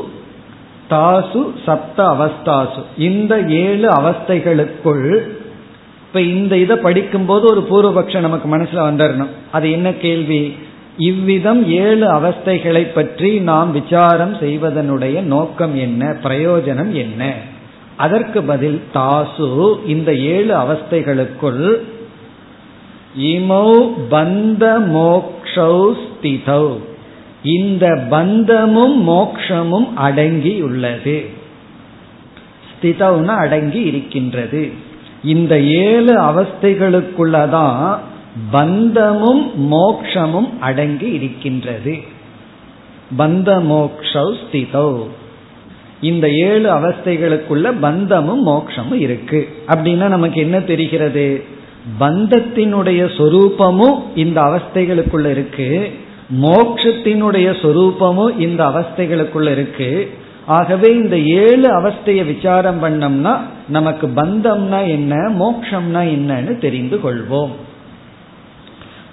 Speaker 1: தாசு சப்த அவஸ்தாசு. இந்த ஏழு அவஸ்தைகளுக்குள் இப்ப இந்த இதை படிக்கும்போது ஒரு பூர்வபக்ஷம் நமக்கு மனசுல வந்துடணும் அது என்ன கேள்வி? இவ்விதம் ஏழு அவஸ்தைகளை பற்றி நாம் விசாரம் செய்வதனுடைய நோக்கம் என்ன? பிரயோஜனம் என்ன? அதற்கு பதில் தாசு இந்த ஏழு அவஸ்தைகளுக்குள் இமௌ பந்த மோக்ஷௌ ஸ்திதௌ. இந்த பந்தமும் மோக்ஷமும் அடங்கி உள்ளது. அடங்கி இருக்கின்றது. இந்த ஏழு அவஸ்தைகளுக்குள்ளதான் பந்தமும் மோக்ஷமும் அடங்கி இருக்கின்றது. பந்த மோக்ஷௌ ஸ்திதௌ. இந்த ஏழு அவஸ்தைகளுக்குள்ள பந்தமும் மோக்ஷமும் இருக்கு. அப்படின்னா நமக்கு என்ன தெரிகிறது? பந்தத்தினுடைய சொரூபமும் இந்த அவஸ்தைகளுக்குள்ள இருக்கு. மோக்ஷத்தினுடைய சொரூபமும் இந்த அவஸ்தைகளுக்குள்ள இருக்கு. ஆகவே இந்த ஏழு அவஸ்தையை விசாரம் பண்ணோம்னா நமக்கு பந்தம்னா என்ன மோக்ஷம்னா என்னன்னு தெரிந்து கொள்வோம்.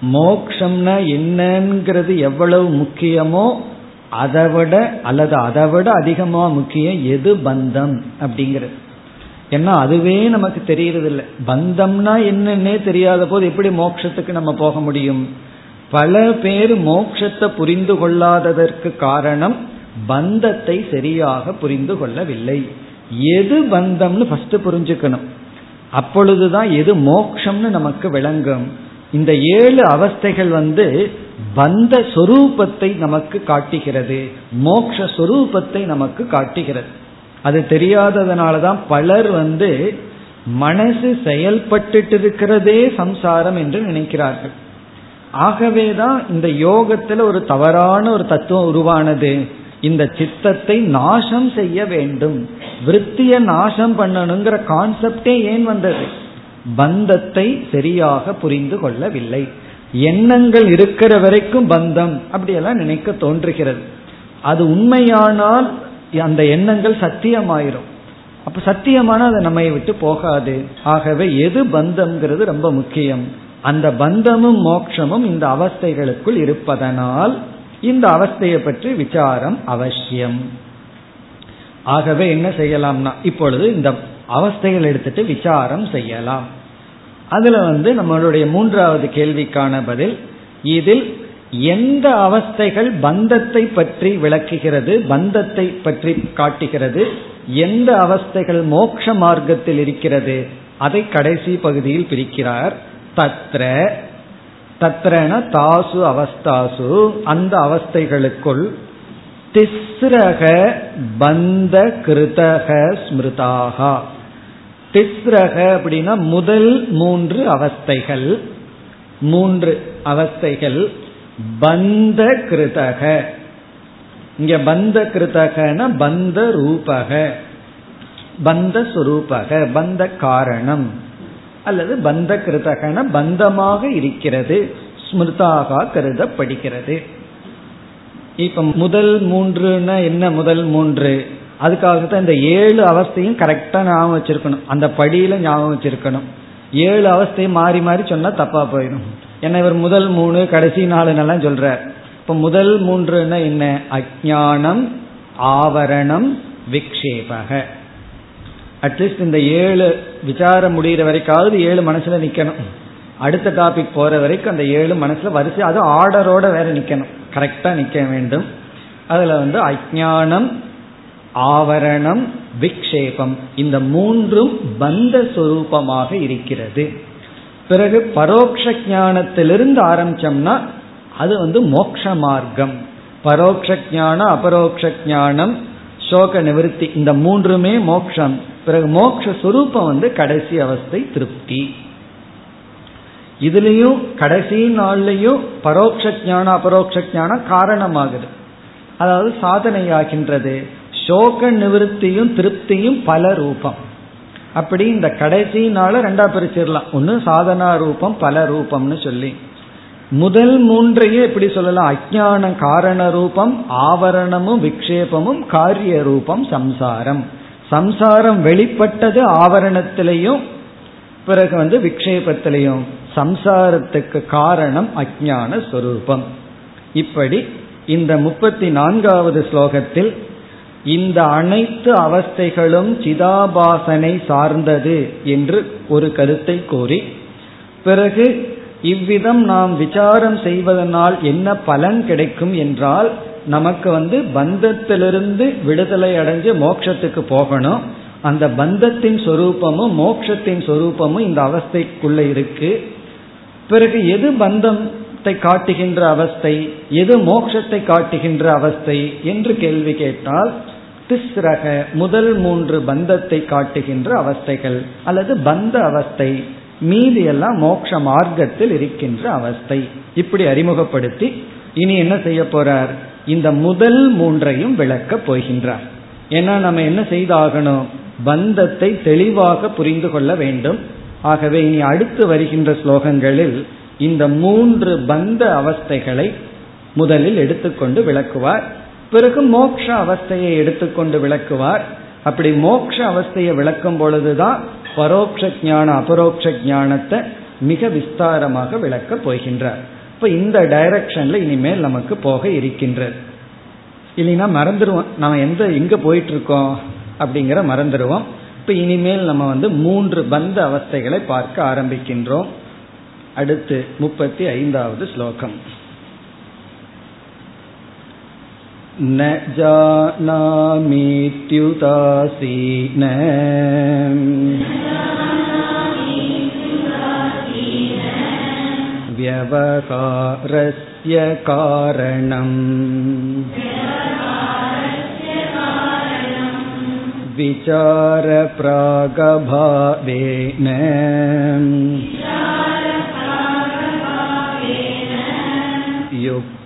Speaker 1: மோக்ஷம்னா என்னங்கிறது எவ்வளவு முக்கியமோ அதை விட அல்லது அதை விட அதிகமா முக்கியம் எது பந்தம் அப்படிங்கிறது. ஏன்னா அதுவே நமக்கு தெரியறதில்லை. பந்தம்னா என்னன்னே தெரியாத போது எப்படி மோட்சத்துக்கு நம்ம போக முடியும்? பல பேர் மோட்சத்தை புரிந்து கொள்ளாததற்கு காரணம் பந்தத்தை சரியாக புரிந்து கொள்ளவில்லை. எது பந்தம்னு ஃபர்ஸ்ட் புரிஞ்சுக்கணும். அப்பொழுதுதான் எது மோக்ஷம்னு நமக்கு விளங்கும். இந்த ஏழு அவஸ்தைகள் வந்து பந்த சொரூபத்தை நமக்கு காட்டுகிறது மோக்ஷ சொரூபத்தை நமக்கு காட்டுகிறது. அது தெரியாததுனாலதான் பலர் வந்து மனசு செயல்பட்டு இருக்கிறதே சம்சாரம் என்று நினைக்கிறார்கள். ஆகவேதான் இந்த யோகத்துல ஒரு தவறான ஒரு தத்துவம் உருவானது. இந்த சித்தத்தை நாசம் செய்ய வேண்டும். விற்த்திய நாசம் பண்ணணுங்கிற கான்செப்டே ஏன் வந்தது? பந்தத்தை சரியாக புரிந்து கொள்ளவில்லை. எண்ணங்கள் இருக்கிற வரைக்கும் பந்தம் அப்படியெல்லாம் நினைக்க தோன்றுகிறது. அது உண்மையானால் அந்த எண்ணங்கள் சத்தியமாயிரும். அப்ப சத்தியமான அதை நம்மை விட்டு போகாது. ஆகவே எது பந்தம்ங்கிறது ரொம்ப முக்கியம். அந்த பந்தமும் மோட்சமும் இந்த அவஸ்தைகளுக்குள் இருப்பதனால் இந்த அவஸ்தையை பற்றி விசாரம் அவசியம். ஆகவே என்ன செய்யலாம்னா இப்பொழுது இந்த அவஸ்தைகள் எடுத்துட்டு விசாரம் செய்யலாம். அதுல வந்து நம்மளுடைய மூன்றாவது கேள்விக்கான பதில் இதில் எந்த அவஸ்தைகள் பந்தத்தை பற்றி விளக்குகிறது பந்தத்தை பற்றி காட்டுகிறது எந்த அவஸ்தைகள் மோட்ச மார்க்கத்தில் இருக்கிறது அதை கடைசி பகுதியில் பிரிக்கிறார். தத்ர தத்ரன தாசு அவஸ்தாசு அந்த அவஸ்தைகளுக்குள் திஸ்ரக பந்த கிருதக ஸ்மிருதாகா. திஸ்ரக அப்படின்னா முதல் மூன்று அவஸ்தைகள். மூன்று அவஸ்தைகள். பந்த கிருதக. இங்க பந்த கிருதகன பந்த ரூபக. பந்த சுரூபக பந்த காரணம். அல்லது பந்த கிருதகன பந்தமாக இருக்கிறது ஸ்மிருதாக கருதப்படுகிறது. இப்ப முதல் மூன்றுன்னா என்ன முதல் மூன்று? அதுக்காக தான் இந்த ஏழு அவஸ்தையும் கரெக்டாக ஞாபகம் வச்சிருக்கணும். அந்த படியில ஞாபகம் வச்சிருக்கணும். ஏழு அவஸ்தையும் மாறி மாறி சொன்னா தப்பா போயிடும். ஏன்னா இவர் முதல் மூணு கடைசி நாலுன்னெல்லாம் சொல்றார்? இப்போ முதல் மூன்றுன்னா என்ன? அஜானம் ஆவரணம் விக்ஷேபக. அட்லீஸ்ட் இந்த ஏழு விசாரம் முடிகிற வரைக்காவது ஏழு மனசுல நிக்கணும். அடுத்த டாபிக் போற வரைக்கும் அந்த ஏழு மனசுல வரிசை அது ஆர்டரோட வேற நிக்கணும். கரெக்டா நிக்க வேண்டும். அதுல வந்து அஜானம் ஆவரணம் விக்ஷேபம். இந்த மூன்றும் பந்த சுரூபமாக இருக்கிறது. பிறகு பரோக்ஷ ஞானத்திலிருந்து ஆரம்பிச்சோம்னா அது வந்து மோக்ஷ மார்க்கம். பரோட்ச ஞானம் அபரோக்ஷ ஞானம் சோக நிவர்த்தி இந்த மூன்றுமே மோக்ஷம். பிறகு மோக்ஷ சுரூபம் வந்து கடைசி அவஸ்தை திருப்தி. இதுலயும் கடைசி நாள்லயும் பரோட்ச ஞானம் அபரோக்ஷ ஞானம் காரணமாகுது. அதாவது சாதனையாகின்றது. சோக நிவர்த்தியும் திருப்தியும் பல ரூபம். அப்படி இந்த கடைசி ரெண்டா பிரிச்சிடலாம் ஒன்னு சாதனா ரூபம் பல ரூபம்னு சொல்லி. முதல் மூன்றையே எப்படி சொல்லலாம்? அஜான காரண ரூபம் ஆவரணமும் விக்ஷேபமும் காரிய ரூபம் சம்சாரம். சம்சாரம் வெளிப்பட்டது ஆவரணத்திலையும் பிறகு வந்து விக்ஷேபத்திலையும். சம்சாரத்துக்கு காரணம் அஜான ஸ்வரூபம் இப்படி இந்த முப்பத்தி நான்காவது ஸ்லோகத்தில் இந்த அனைத்து அவஸ்தைகளும் சிதாபாசனை சார்ந்தது என்று ஒரு கருத்தை கூறி பிறகு இவ்விதம் நாம் விசாரம் செய்வதனால் என்ன பலன் கிடைக்கும் என்றால் நமக்கு வந்து பந்தத்திலிருந்து விடுதலை அடைஞ்சு மோட்சத்துக்கு போகணும். அந்த பந்தத்தின் சொரூபமும் மோட்சத்தின் சொரூபமும் இந்த அவஸ்தைக்குள்ள இருக்கு. பிறகு எது பந்தம்? காட்டுகின்ற அவஸ்தை எது மோட்சத்தை காட்டுகின்ற அவஸ்தை என்று கேள்வி கேட்டால் திஸ்ரக முதல் மூன்று பந்தத்தை காட்டுகின்ற அவஸ்தைகள் அல்லது பந்த அவஸ்தை மீதி எல்லாம் மோட்ச மார்க்கத்தில் இருக்கின்ற அவஸ்தை. இப்படி அறிமுகப்படுத்தி இனி என்ன செய்ய போறார்? இந்த முதல் மூன்றையும் விளக்கப் போகின்றார். ஏன்னா நம்ம என்ன செய்தாகணும்? பந்தத்தை தெளிவாக புரிந்து கொள்ள வேண்டும். ஆகவே இனி அடுத்து வருகின்ற ஸ்லோகங்களில் இந்த மூன்று பந்த அவஸ்தைகளை முதலில் எடுத்துக்கொண்டு விளக்குவார். பிறகு மோக்ஷ அவஸ்தையை எடுத்துக்கொண்டு விளக்குவார். அப்படி மோக்ஷ அவஸ்தையை விளக்கும் பொழுதுதான் பரோட்ச ஞான அபரோக்ஷ ஞானத்தை மிக விஸ்தாரமாக விளக்கப் போகின்றார். இப்ப இந்த டைரக்ஷன்ல இனிமேல் நமக்கு போக இருக்கின்றது. இல்லைன்னா மறந்துடுவோம் நம்ம எந்த எங்க போயிட்டு இருக்கோம் அப்படிங்கிற மறந்துடுவோம் இப்ப இனிமேல் நம்ம வந்து மூன்று பந்த அவஸ்தைகளை பார்க்க ஆரம்பிக்கின்றோம். அடுத்து முப்பத்தி ஐந்தாவது ஸ்லோகம் न जानामीत्युदासीन व्यवकारस्य कारणम् विचारप्रागभावेन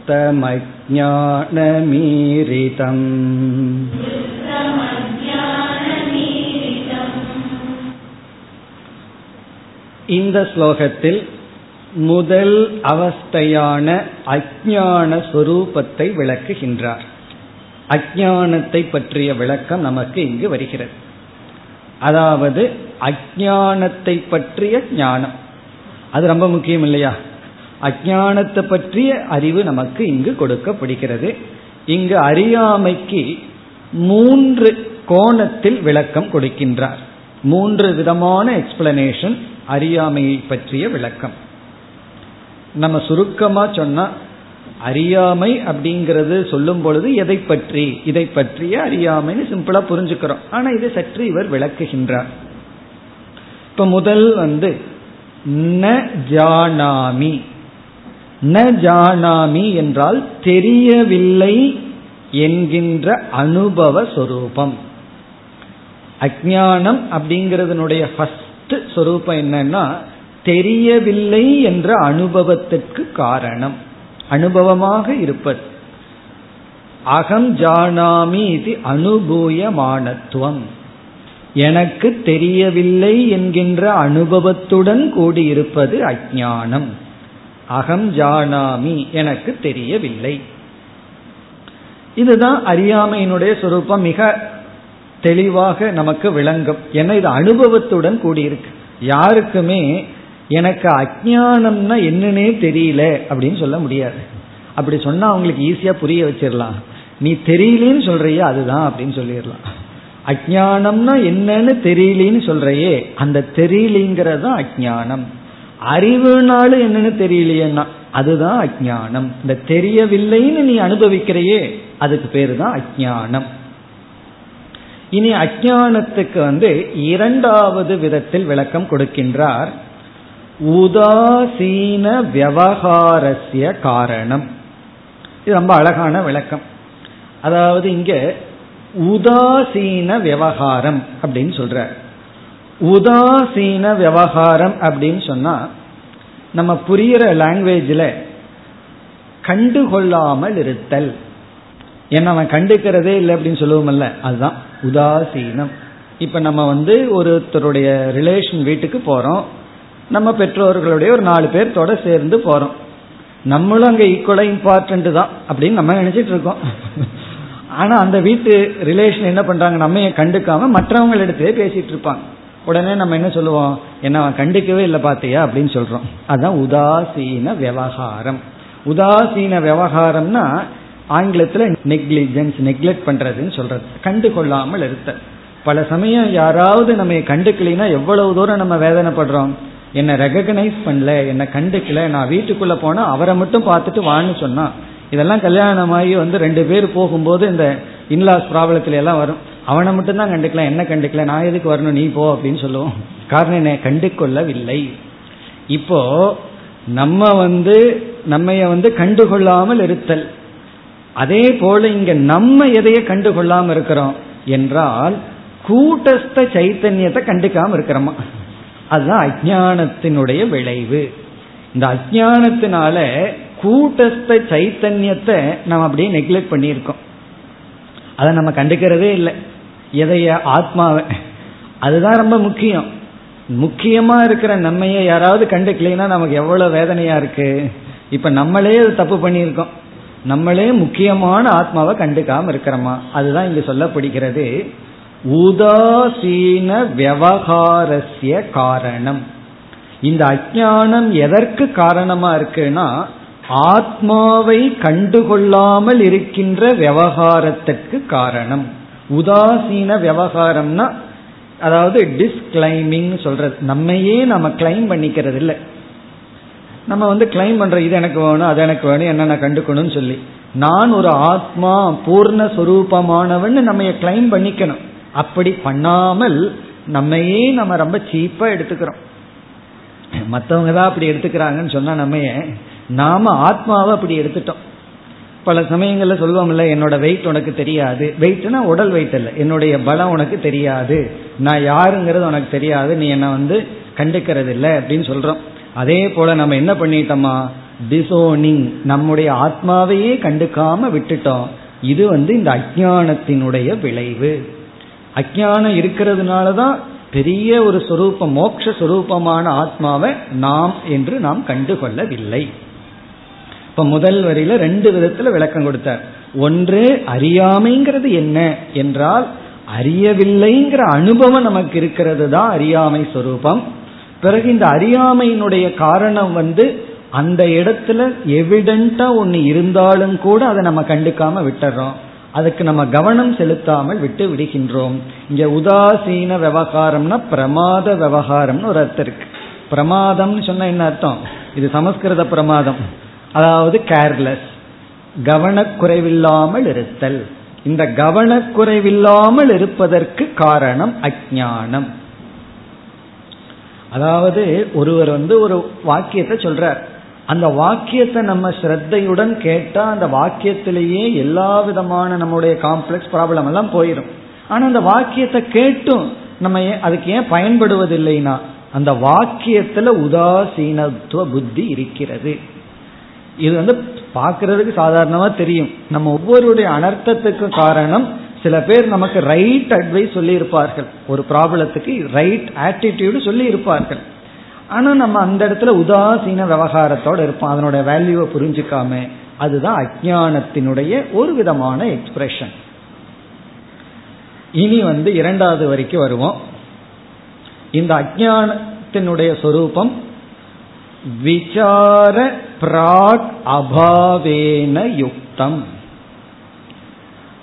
Speaker 1: யுக்தமஜானமீரிதம் இந்த ஸ்லோகத்தில் முதல் அவஸ்தையான அஜான சொரூபத்தை விளக்குகின்றார். அஜானத்தை பற்றிய விளக்கம் நமக்கு இங்கு வருகிறது. அதாவது அஜானத்தை பற்றிய ஞானம். அது ரொம்ப முக்கியம் இல்லையா? அஜானத்தை பற்றிய அறிவு நமக்கு இங்கு கொடுக்கப்படுகிறது. இங்கு அறியாமைக்கு மூன்று கோணத்தில் விளக்கம் கொடுக்கின்றார். மூன்று விதமான எக்ஸ்பிளனேஷன் அறியாமையை பற்றிய விளக்கம். நம்ம சுருக்கமா சொன்னா அறியாமை அப்படிங்கிறது சொல்லும் பொழுது எதை பற்றி இதை பற்றிய அறியாமைன்னு சிம்பிளா புரிஞ்சுக்கிறோம். ஆனா இதை சற்று இவர் விளக்குகின்றார். இப்ப முதல் வந்து ந ஜானாமி. ந ஜானாமி என்றால் தெரியவில்லை என்கின்ற அனுபவ சொரூபம். அஜானம் அப்படிங்கிறதுனுடைய ஃபர்ஸ்ட் சொரூபம் என்னன்னா தெரியவில்லை என்ற அனுபவத்திற்கு காரணம். அனுபவமாக இருப்பது. அகம் ஜானாமி இது அனுபூயமானத்துவம். எனக்கு தெரியவில்லை என்கின்ற அனுபவத்துடன் கூடியிருப்பது அஜானம் அகம் ஜானாமி எனக்கு தெரியவில்லை. இதுதான் அறியாமையினுடைய சொரூபம். மிக தெளிவாக நமக்கு விளங்கும். ஏன்னா இது அனுபவத்துடன் கூடியிருக்கு. யாருக்குமே எனக்கு அஜானம்னா என்னன்னே தெரியல அப்படின்னு சொல்ல முடியாது. அப்படி சொன்னா அவங்களுக்கு ஈஸியா புரிய வச்சிடலாம். நீ தெரியலேன்னு சொல்றியே அதுதான் அப்படின்னு சொல்லிடலாம். அஜானம்னா என்னன்னு தெரியலேன்னு சொல்றையே அந்த தெரியலிங்கிறது அஜானம் அறிவுனாலும் என்னன்னு தெரியலையேன்னா அதுதான் அஜானம் இந்த தெரியவில்லைன்னு நீ அனுபவிக்கிறையே அதுக்கு பேரு தான் அஜானம் இனி அஜானத்துக்கு வந்து இரண்டாவது விதத்தில் விளக்கம் கொடுக்கின்றார். உதாசீன விவகாரஸ்ய காரணம். இது ரொம்ப அழகான விளக்கம். அதாவது இங்க உதாசீன விவகாரம் அப்படின்னு சொல்ற உதாசீன விவகாரம் அப்படின்னு சொன்னா நம்ம புரிகிற லாங்குவேஜில் கண்டுகொள்ளாமல் இருத்தல். ஏன்னா அவன் கண்டுக்கிறதே இல்லை அப்படின்னு சொல்லுவோம்ல அதுதான் உதாசீனம். இப்ப நம்ம வந்து ஒருத்தருடைய ரிலேஷன் வீட்டுக்கு போறோம். நம்ம பெற்றோர்களுடைய ஒரு நாலு பேர்த்தோட சேர்ந்து போறோம். நம்மளும் அங்கே ஈக்குவலா இம்பார்ட்டன்ட் தான் அப்படின்னு நம்ம நினைச்சிட்டு இருக்கோம். ஆனா அந்த வீட்டு ரிலேஷன் என்ன பண்றாங்க? நம்ம கண்டுக்காம மற்றவங்க பேசிட்டு இருப்பாங்க. உடனே நம்ம என்ன சொல்லுவோம்? என்ன அவன் கண்டுக்கவே இல்லை பாத்தியா? அப்படின்னு சொல்றோம். அதுதான் உதாசீன விவகாரம். உதாசீன விவகாரம்னா ஆங்கிலத்தில் நெக்லிஜென்ஸ் நெக்லெக்ட் பண்றதுன்னு சொல்றது. கண்டு கொள்ளாமல் இருத்த பல சமயம் யாராவது நம்ம கண்டுக்கலைன்னா எவ்வளவு தூரம் நம்ம வேதனைப்படுறோம்? என்னை ரெகக்னைஸ் பண்ணல என்னை கண்டுக்கல நான் வீட்டுக்குள்ள போனா அவரை மட்டும் பார்த்துட்டு வான்னு சொன்னான் இதெல்லாம் கல்யாணமாகி வந்து ரெண்டு பேர் போகும்போது இந்த இன்லாஸ் ப்ராப்ளத்துல எல்லாம் வரும். அவனை மட்டும் தான் கண்டுக்கலாம் என்ன கண்டுக்கல நான் எதுக்கு வரணும்? நீ போ அப்படின்னு சொல்லுவோம். காரணம் என்ன? கண்டு கொள்ளவில்லை இப்போ நம்ம வந்து நம்மைய வந்து கண்டுகொள்ளாமல் இருத்தல். அதே போல இங்க நம்ம எதைய கண்டுகொள்ளாம இருக்கிறோம் என்றால் கூட்டஸ்த சைத்தன்யத்தை கண்டுக்காம இருக்கிறோமா? அதுதான் அஜானத்தினுடைய விளைவு. இந்த அஜானத்தினால கூட்டஸ்த சைத்தன்யத்தை நம்ம அப்படியே நெக்லெக்ட் பண்ணியிருக்கோம். அதை நம்ம கண்டுக்கிறதே இல்லை. எதைய ஆத்மாவை அதுதான் ரொம்ப முக்கியம். முக்கியமா இருக்கிற நம்மைய யாராவது கண்டுக்கலைன்னா நமக்கு எவ்வளவு வேதனையா இருக்கு. இப்ப நம்மளே தப்பு பண்ணியிருக்கோம். நம்மளே முக்கியமான ஆத்மாவை கண்டுக்காம இருக்கிறோமா? அதுதான் இங்க சொல்லப்படுகிறது. உதாசீன விவகாரஸ்ய காரணம். இந்த அஜானம் எதற்கு காரணமா இருக்குன்னா ஆத்மாவை கண்டுகொள்ளாமல் இருக்கின்ற விவகாரத்திற்கு காரணம். உதாசீன விவகாரம்னா அதாவது டிஸ்கிளைமிங் சொல்றது. நம்மையே நம்ம கிளைம் பண்ணிக்கிறது இல்லை நம்ம வந்து கிளைம் பண்ற இது எனக்கு வேணும் அது எனக்கு வேணும் என்னென்ன கண்டுக்கணும்னு சொல்லி. நான் ஒரு ஆத்மா பூர்ண சுரூபமானவன் நம்ம கிளைம் பண்ணிக்கணும். அப்படி பண்ணாமல் நம்மையே நம்ம ரொம்ப சீப்பா எடுத்துக்கிறோம். மற்றவங்க தான் அப்படி எடுத்துக்கிறாங்கன்னு சொன்னா நம்ம நாம ஆத்மாவை அப்படி எடுத்துட்டோம். பல சமயங்களில் சொல்லுவோம்ல என்னோட வெயிட் உனக்கு தெரியாது. வெயிட்னா உடல் வெயிட் இல்லை என்னுடைய பலம் உனக்கு தெரியாது. நான் யாருங்கிறது உனக்கு தெரியாது. நீ என்னை வந்து கண்டுக்கிறது இல்லை அப்படின்னு சொல்றோம். அதே போல நம்ம என்ன பண்ணிட்டோமா? டிசோனிங் நம்முடைய ஆத்மாவையே கண்டுக்காம விட்டுட்டோம். இது வந்து இந்த அஜானத்தினுடைய விளைவு. அஜானம் இருக்கிறதுனால தான் பெரிய ஒரு சொரூபம் மோட்ச சொரூபமான ஆத்மாவை நாம் என்று நாம் கண்டுகொள்ளவில்லை. இப்ப முதல் வரியில ரெண்டு விதத்துல விளக்கம் கொடுத்தார். ஒன்று அறியாமைங்கிறது என்ன என்றால் அறியவில்லைங்கிற அனுபவம் நமக்கு இருக்கிறது தான் அறியாமை சொரூபம். பிறகு இந்த அறியாமையினுடைய காரணம் வந்து அந்த இடத்துல எவிடென்டா ஒன்று இருந்தாலும் கூட அதை நம்ம கண்டுக்காம விட்டுறோம். அதுக்கு நம்ம கவனம் செலுத்தாமல் விட்டு விடுகின்றோம். இங்க உதாசீன விவகாரம்னா பிரமாத விவகாரம்னு ஒரு அர்த்தம் இருக்கு. பிரமாதம்னு சொன்னா என்ன அர்த்தம்? இது சமஸ்கிருத பிரமாதம். அதாவது கேர்லெஸ் கவனக்குறைவில்லாமல் இருத்தல். இந்த கவனக்குறைவில்லாமல் இருப்பதற்கு காரணம் அஜானம் அதாவது ஒருவர் வந்து ஒரு வாக்கியத்தை சொல்றார். அந்த வாக்கியத்தை நம்ம ஸ்ரத்தையுடன் கேட்டா அந்த வாக்கியத்திலேயே எல்லா விதமான நம்முடைய காம்ப்ளெக்ஸ் ப்ராப்ளம் எல்லாம் போயிடும் ஆனா அந்த வாக்கியத்தை கேட்டும் நம்ம அதுக்கு ஏன் பயன்படுவதில்லைனா அந்த வாக்கியத்துல உதாசீனத்துவ புத்தி இருக்கிறது. இது வந்து பார்க்கறதுக்கு சாதாரணமா தெரியும். நம்ம ஒவ்வொருடைய அனர்த்தத்துக்கு காரணம் சில பேர் நமக்கு ரைட் அட்வைஸ் சொல்லி இருப்பார்கள் ஒரு ப்ராப்ளத்துக்கு ரைட் ஆட்டிடியூடு சொல்லி இருப்பார்கள் ஆனா நம்ம அந்த இடத்துல உதாசீன விவகாரத்தோட இருப்போம். அதனுடைய வேல்யூவை புரிஞ்சுக்காம அதுதான் அஜானத்தினுடைய ஒரு விதமான எக்ஸ்பிரஷன் இனி வந்து இரண்டாவது வரைக்கும் வருவோம். இந்த அஜானத்தினுடைய சொரூபம் விசார பிராக் அபாவேன யுக்தம்.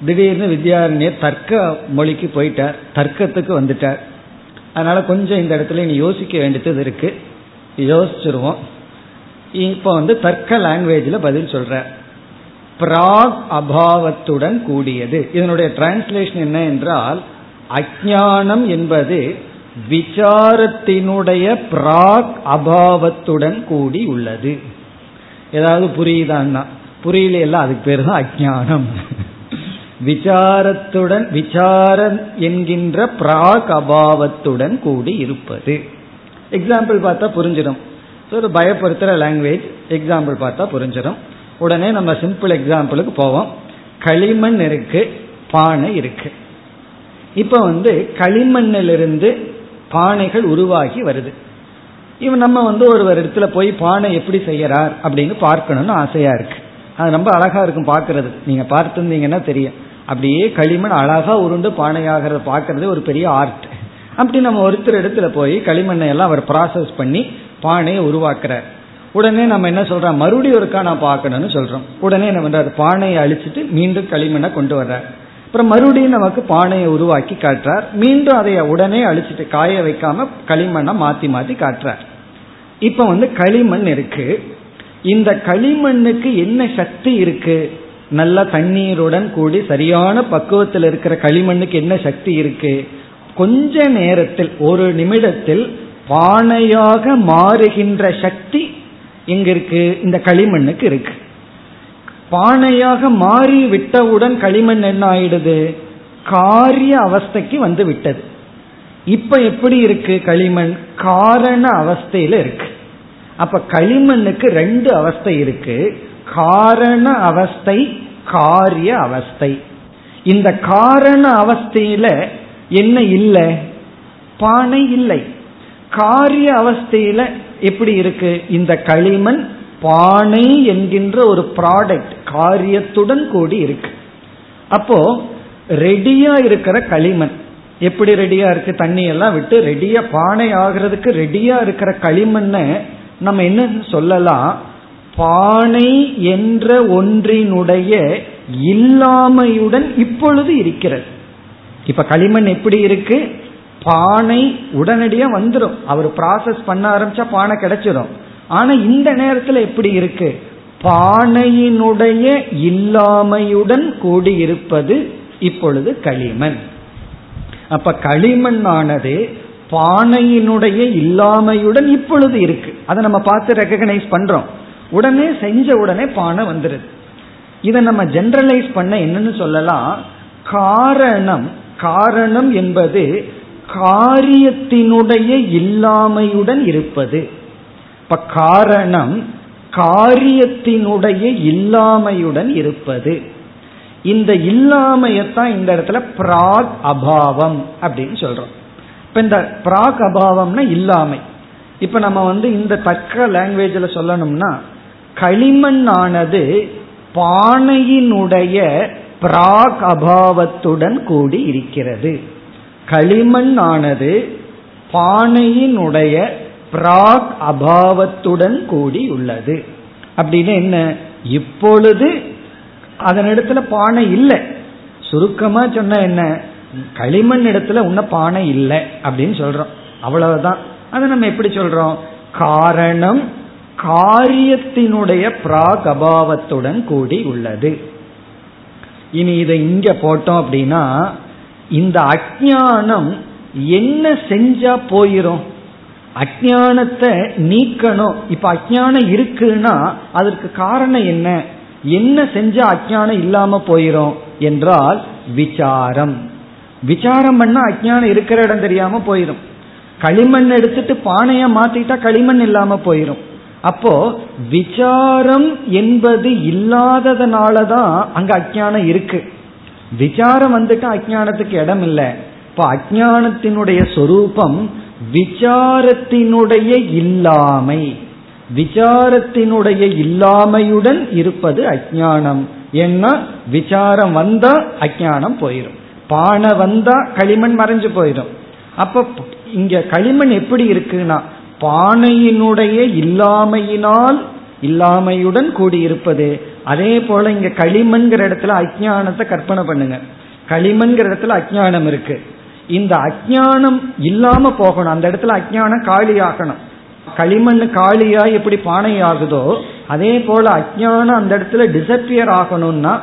Speaker 1: திடீர்னு வித்யாரண்யர் தர்க்க மொழிக்கு போயிட்டார். தர்க்கத்துக்கு வந்துட்டார். அதனால கொஞ்சம் இந்த இடத்துல நீ யோசிக்க வேண்டியது இருக்கு. யோசிச்சிருவோம். இப்போ வந்து தர்க்க லாங்குவேஜில் பதில் சொல்ற. பிராக் அபாவத்துடன் கூடியது. இதனுடைய டிரான்ஸ்லேஷன் என்ன என்றால் அஜானம் என்பது விசாரத்தினுடைய பிராக் அபாவத்துடன் கூடி உள்ளது. ஏதாவது புரியுதான்னா புரியலையெல்லாம் அதுக்கு பேர் தான் அஜானம் விசாரத்துடன் விசாரம் என்கின்ற பிராக் அபாவத்துடன் கூடி இருப்பது. எக்ஸாம்பிள் பார்த்தா புரிஞ்சிடும். ஒரு பயப்படுத்துகிற லாங்குவேஜ் எக்ஸாம்பிள் பார்த்தா புரிஞ்சிடும். உடனே நம்ம சிம்பிள் எக்ஸாம்பிளுக்கு போவோம். களிமண் இருக்கு பானை இருக்கு. இப்போ வந்து களிமண்ணிலிருந்து பானைகள் உருவாகி வருது. இவன் நம்ம வந்து ஒரு இடத்துல போய் பானை எப்படி செய்யறார் அப்படின்னு பார்க்கணும்னு ஆசையா இருக்கு. அது ரொம்ப அழகா இருக்கும் பார்க்கறது. நீங்க பார்த்துருந்தீங்கன்னா தெரியும். அப்படியே களிமண் அழகா உருண்டு பானையாகிறத பார்க்கறது ஒரு பெரிய ஆர்ட். அப்படி நம்ம ஒருத்தர் இடத்துல போய் களிமண்ணை எல்லாம் அவர் ப்ராசஸ் பண்ணி பானையை உருவாக்குறார். உடனே நம்ம என்ன சொல்றோம்? மறுபடியும் ஒருக்கா நான் பார்க்கணும்னு சொல்றோம். உடனே என்ன பண்றாரு? பானையை அழிச்சிட்டு மீண்டும் களிமண்ணை கொண்டு வர்றார். அப்புறம் மறுபடியும் நமக்கு பானையை உருவாக்கி காட்டுறார். மீண்டும் அதை உடனே அழிச்சிட்டு காய வைக்காம களிமண்ணை மாத்தி மாத்தி காட்டுறார். இப்ப வந்து களிமண் இருக்கு. இந்த களிமண்ணுக்கு என்ன சக்தி இருக்கு? நல்ல தண்ணீருடன் கூடி சரியான பக்குவத்தில் இருக்கிற களிமண்ணுக்கு என்ன சக்தி இருக்கு? கொஞ்ச நேரத்தில் ஒரு நிமிடத்தில் பானையாக மாறுகின்ற சக்தி இங்க இருக்கு இந்த களிமண்ணுக்கு இருக்கு. பானையாக மாறி விட்டவுடன் களிமண் என்ன ஆயிடுது? காரிய அவஸ்தைக்கு வந்து விட்டது. இப்ப எப்படி இருக்கு களிமண்? காரண அவஸ்தையில இருக்கு. அப்ப களிமண்ணுக்கு ரெண்டு அவஸ்தை இருக்கு. காரண அவஸ்தை காரிய அவஸ்தை. இந்த காரண அவஸ்தையில என்ன இல்லை? பானை இல்லை. காரிய அவஸ்தையில எப்படி இருக்கு? இந்த களிமண் பானை என்கின்ற ஒரு ப்ராடக்ட் காரியத்துடன் கூடி இருக்கு. அப்போ ரெடியா இருக்கிற களிமண். எப்படி ரெடியா இருக்கு? தண்ணி எல்லாம் விட்டு ரெடியா பானை ஆகிறதுக்கு ரெடியா இருக்கிற களிமண்ணை நம்ம என்ன சொல்லலாம்? பானை என்ற ஒன்றினுடைய இல்லாமையுடன் இப்பொழுது இருக்கிறது. இப்ப களிமண் எப்படி இருக்கு? பானை உடனடியா வந்துடும் அவர் ப்ராசஸ் பண்ண ஆரம்பிச்சா பானை கிடைச்சிடும் ஆனா இந்த நேரத்தில் எப்படி இருக்கு? பானையினுடைய இல்லாமையுடன் கூடியிருப்பது இப்பொழுது களிமண். அப்ப களிமண் ஆனது பானையினுடைய இல்லாமையுடன் இப்பொழுது இருக்கு. அதை நம்ம பார்த்து ரெக்கக்னைஸ் பண்றோம். உடனே செஞ்ச உடனே பானை வந்துருது. இதை நம்ம ஜென்ரலைஸ் பண்ண என்னன்னு சொல்லலாம்? காரணம் காரணம் என்பது காரியத்தினுடைய இல்லாமையுடன் இருப்பது. இப்ப காரணம் காரியத்தினுடைய இல்லாமையுடன் இருப்பது. இந்த இல்லாமையத்தான் இந்த இடத்துல பிராக் அபாவம் அப்படின்னு சொல்றோம். இப்ப இந்த பிராக் அபாவம்னா இல்லாமை. இப்ப நம்ம வந்து இந்த தக்க லாங்குவேஜில் சொல்லணும்னா களிமண் ஆனது பானையினுடைய பிராக் அபாவத்துடன் கூடி இருக்கிறது. களிமண் ஆனது பானையினுடைய பிராக் அபாவத்துடன் கூடி உள்ளது அப்படின்னு என்ன? இப்பொழுது அதனிடத்துல பானை இல்லை. சுருக்கமா சொன்ன என்ன? களிமண் இடத்துல உன்ன பானை இல்லை அப்படின்னு சொல்றோம். அவ்வளவுதான். அதை நம்ம எப்படி சொல்றோம்? காரணம் காரியத்தினுடைய பிராக் அபாவத்துடன் கூடி உள்ளது இனி இதை இங்க போட்டோம் அப்படின்னா இந்த அஜானம் என்ன செஞ்சா போயிரும்? அஜானத்தை நீக்கணும். இப்ப அஜானம் இருக்குன்னா அதற்கு காரணம் என்ன? என்ன செஞ்சா அஜானம் இல்லாம போயிரும் என்றால் விசாரம். விசாரம் பண்ணா அஜானம் இருக்கிற இடம் தெரியாம போயிடும் களிமண் எடுத்துட்டு பானைய மாத்திட்டா களிமண் இல்லாம போயிடும் அப்போ விசாரம் என்பது இல்லாததுனாலதான் அங்க அஜானம் இருக்கு. விசாரம் வந்துட்டு அஜானத்துக்கு இடம் இல்லை இப்ப அஜானத்தினுடைய சொரூபம் விசாரத்தினுடைய இல்லாமை. விசாரத்தினுடைய இல்லாமையுடன் இருப்பது அஜானம் ஏன்னா விசாரம் வந்தா அஜானம் போயிடும் பானை வந்தா களிமண் மறைஞ்சு போயிடும் அப்ப இங்க களிமண் எப்படி இருக்குன்னா பானையினுடைய இல்லாமையினால் இல்லாமையுடன் கூடியிருப்பது. அதே போல இங்க களிமண்கிற இடத்துல அஜானத்தை கற்பனை பண்ணுங்க. களிமண்கிற இடத்துல அஜானம் இருக்கு. இந்த அஜானம் இல்லாம போகணும். அந்த இடத்துல அஜானம் காலி ஆகணும் களிமண் காலியா எப்படி பானை ஆகுதோ அதே போல அஜானம் அந்த இடத்துல டிசப்பியர் ஆகணும்னா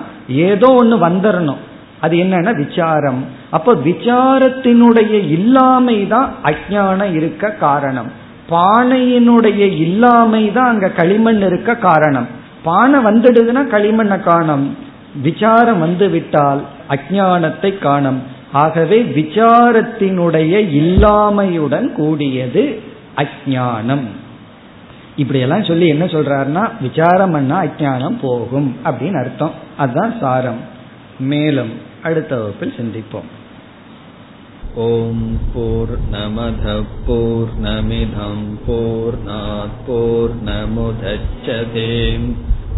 Speaker 1: ஏதோ ஒன்னு வந்துடணும் அது என்னன்னா விசாரம். அப்ப விசாரத்தினுடைய இல்லாமை தான் அஜானம் இருக்க காரணம். பானையினுடைய இல்லாமை தான் அங்க களிமண் இருக்க காரணம். பானை வந்துடுதுன்னா களிமண்ணை காணும். விசாரம் வந்து விட்டால் அஜானத்தை காணும். ஆகவே விசாரத்தினுடைய இல்லாமையுடன் கூடியது அஜானம் இப்படியெல்லாம் சொல்லி என்ன சொல்றாருன்னா விசாரம் பண்ணா அஜானம் போகும் அப்படின்னு அர்த்தம். அதுதான் சாரம். மேலும் அடுத்த வகுப்பில் சிந்திப்போம். ஓம் போர் நமத போர் நமிதம் போர் நாற்போர் நமுதச்சதேம்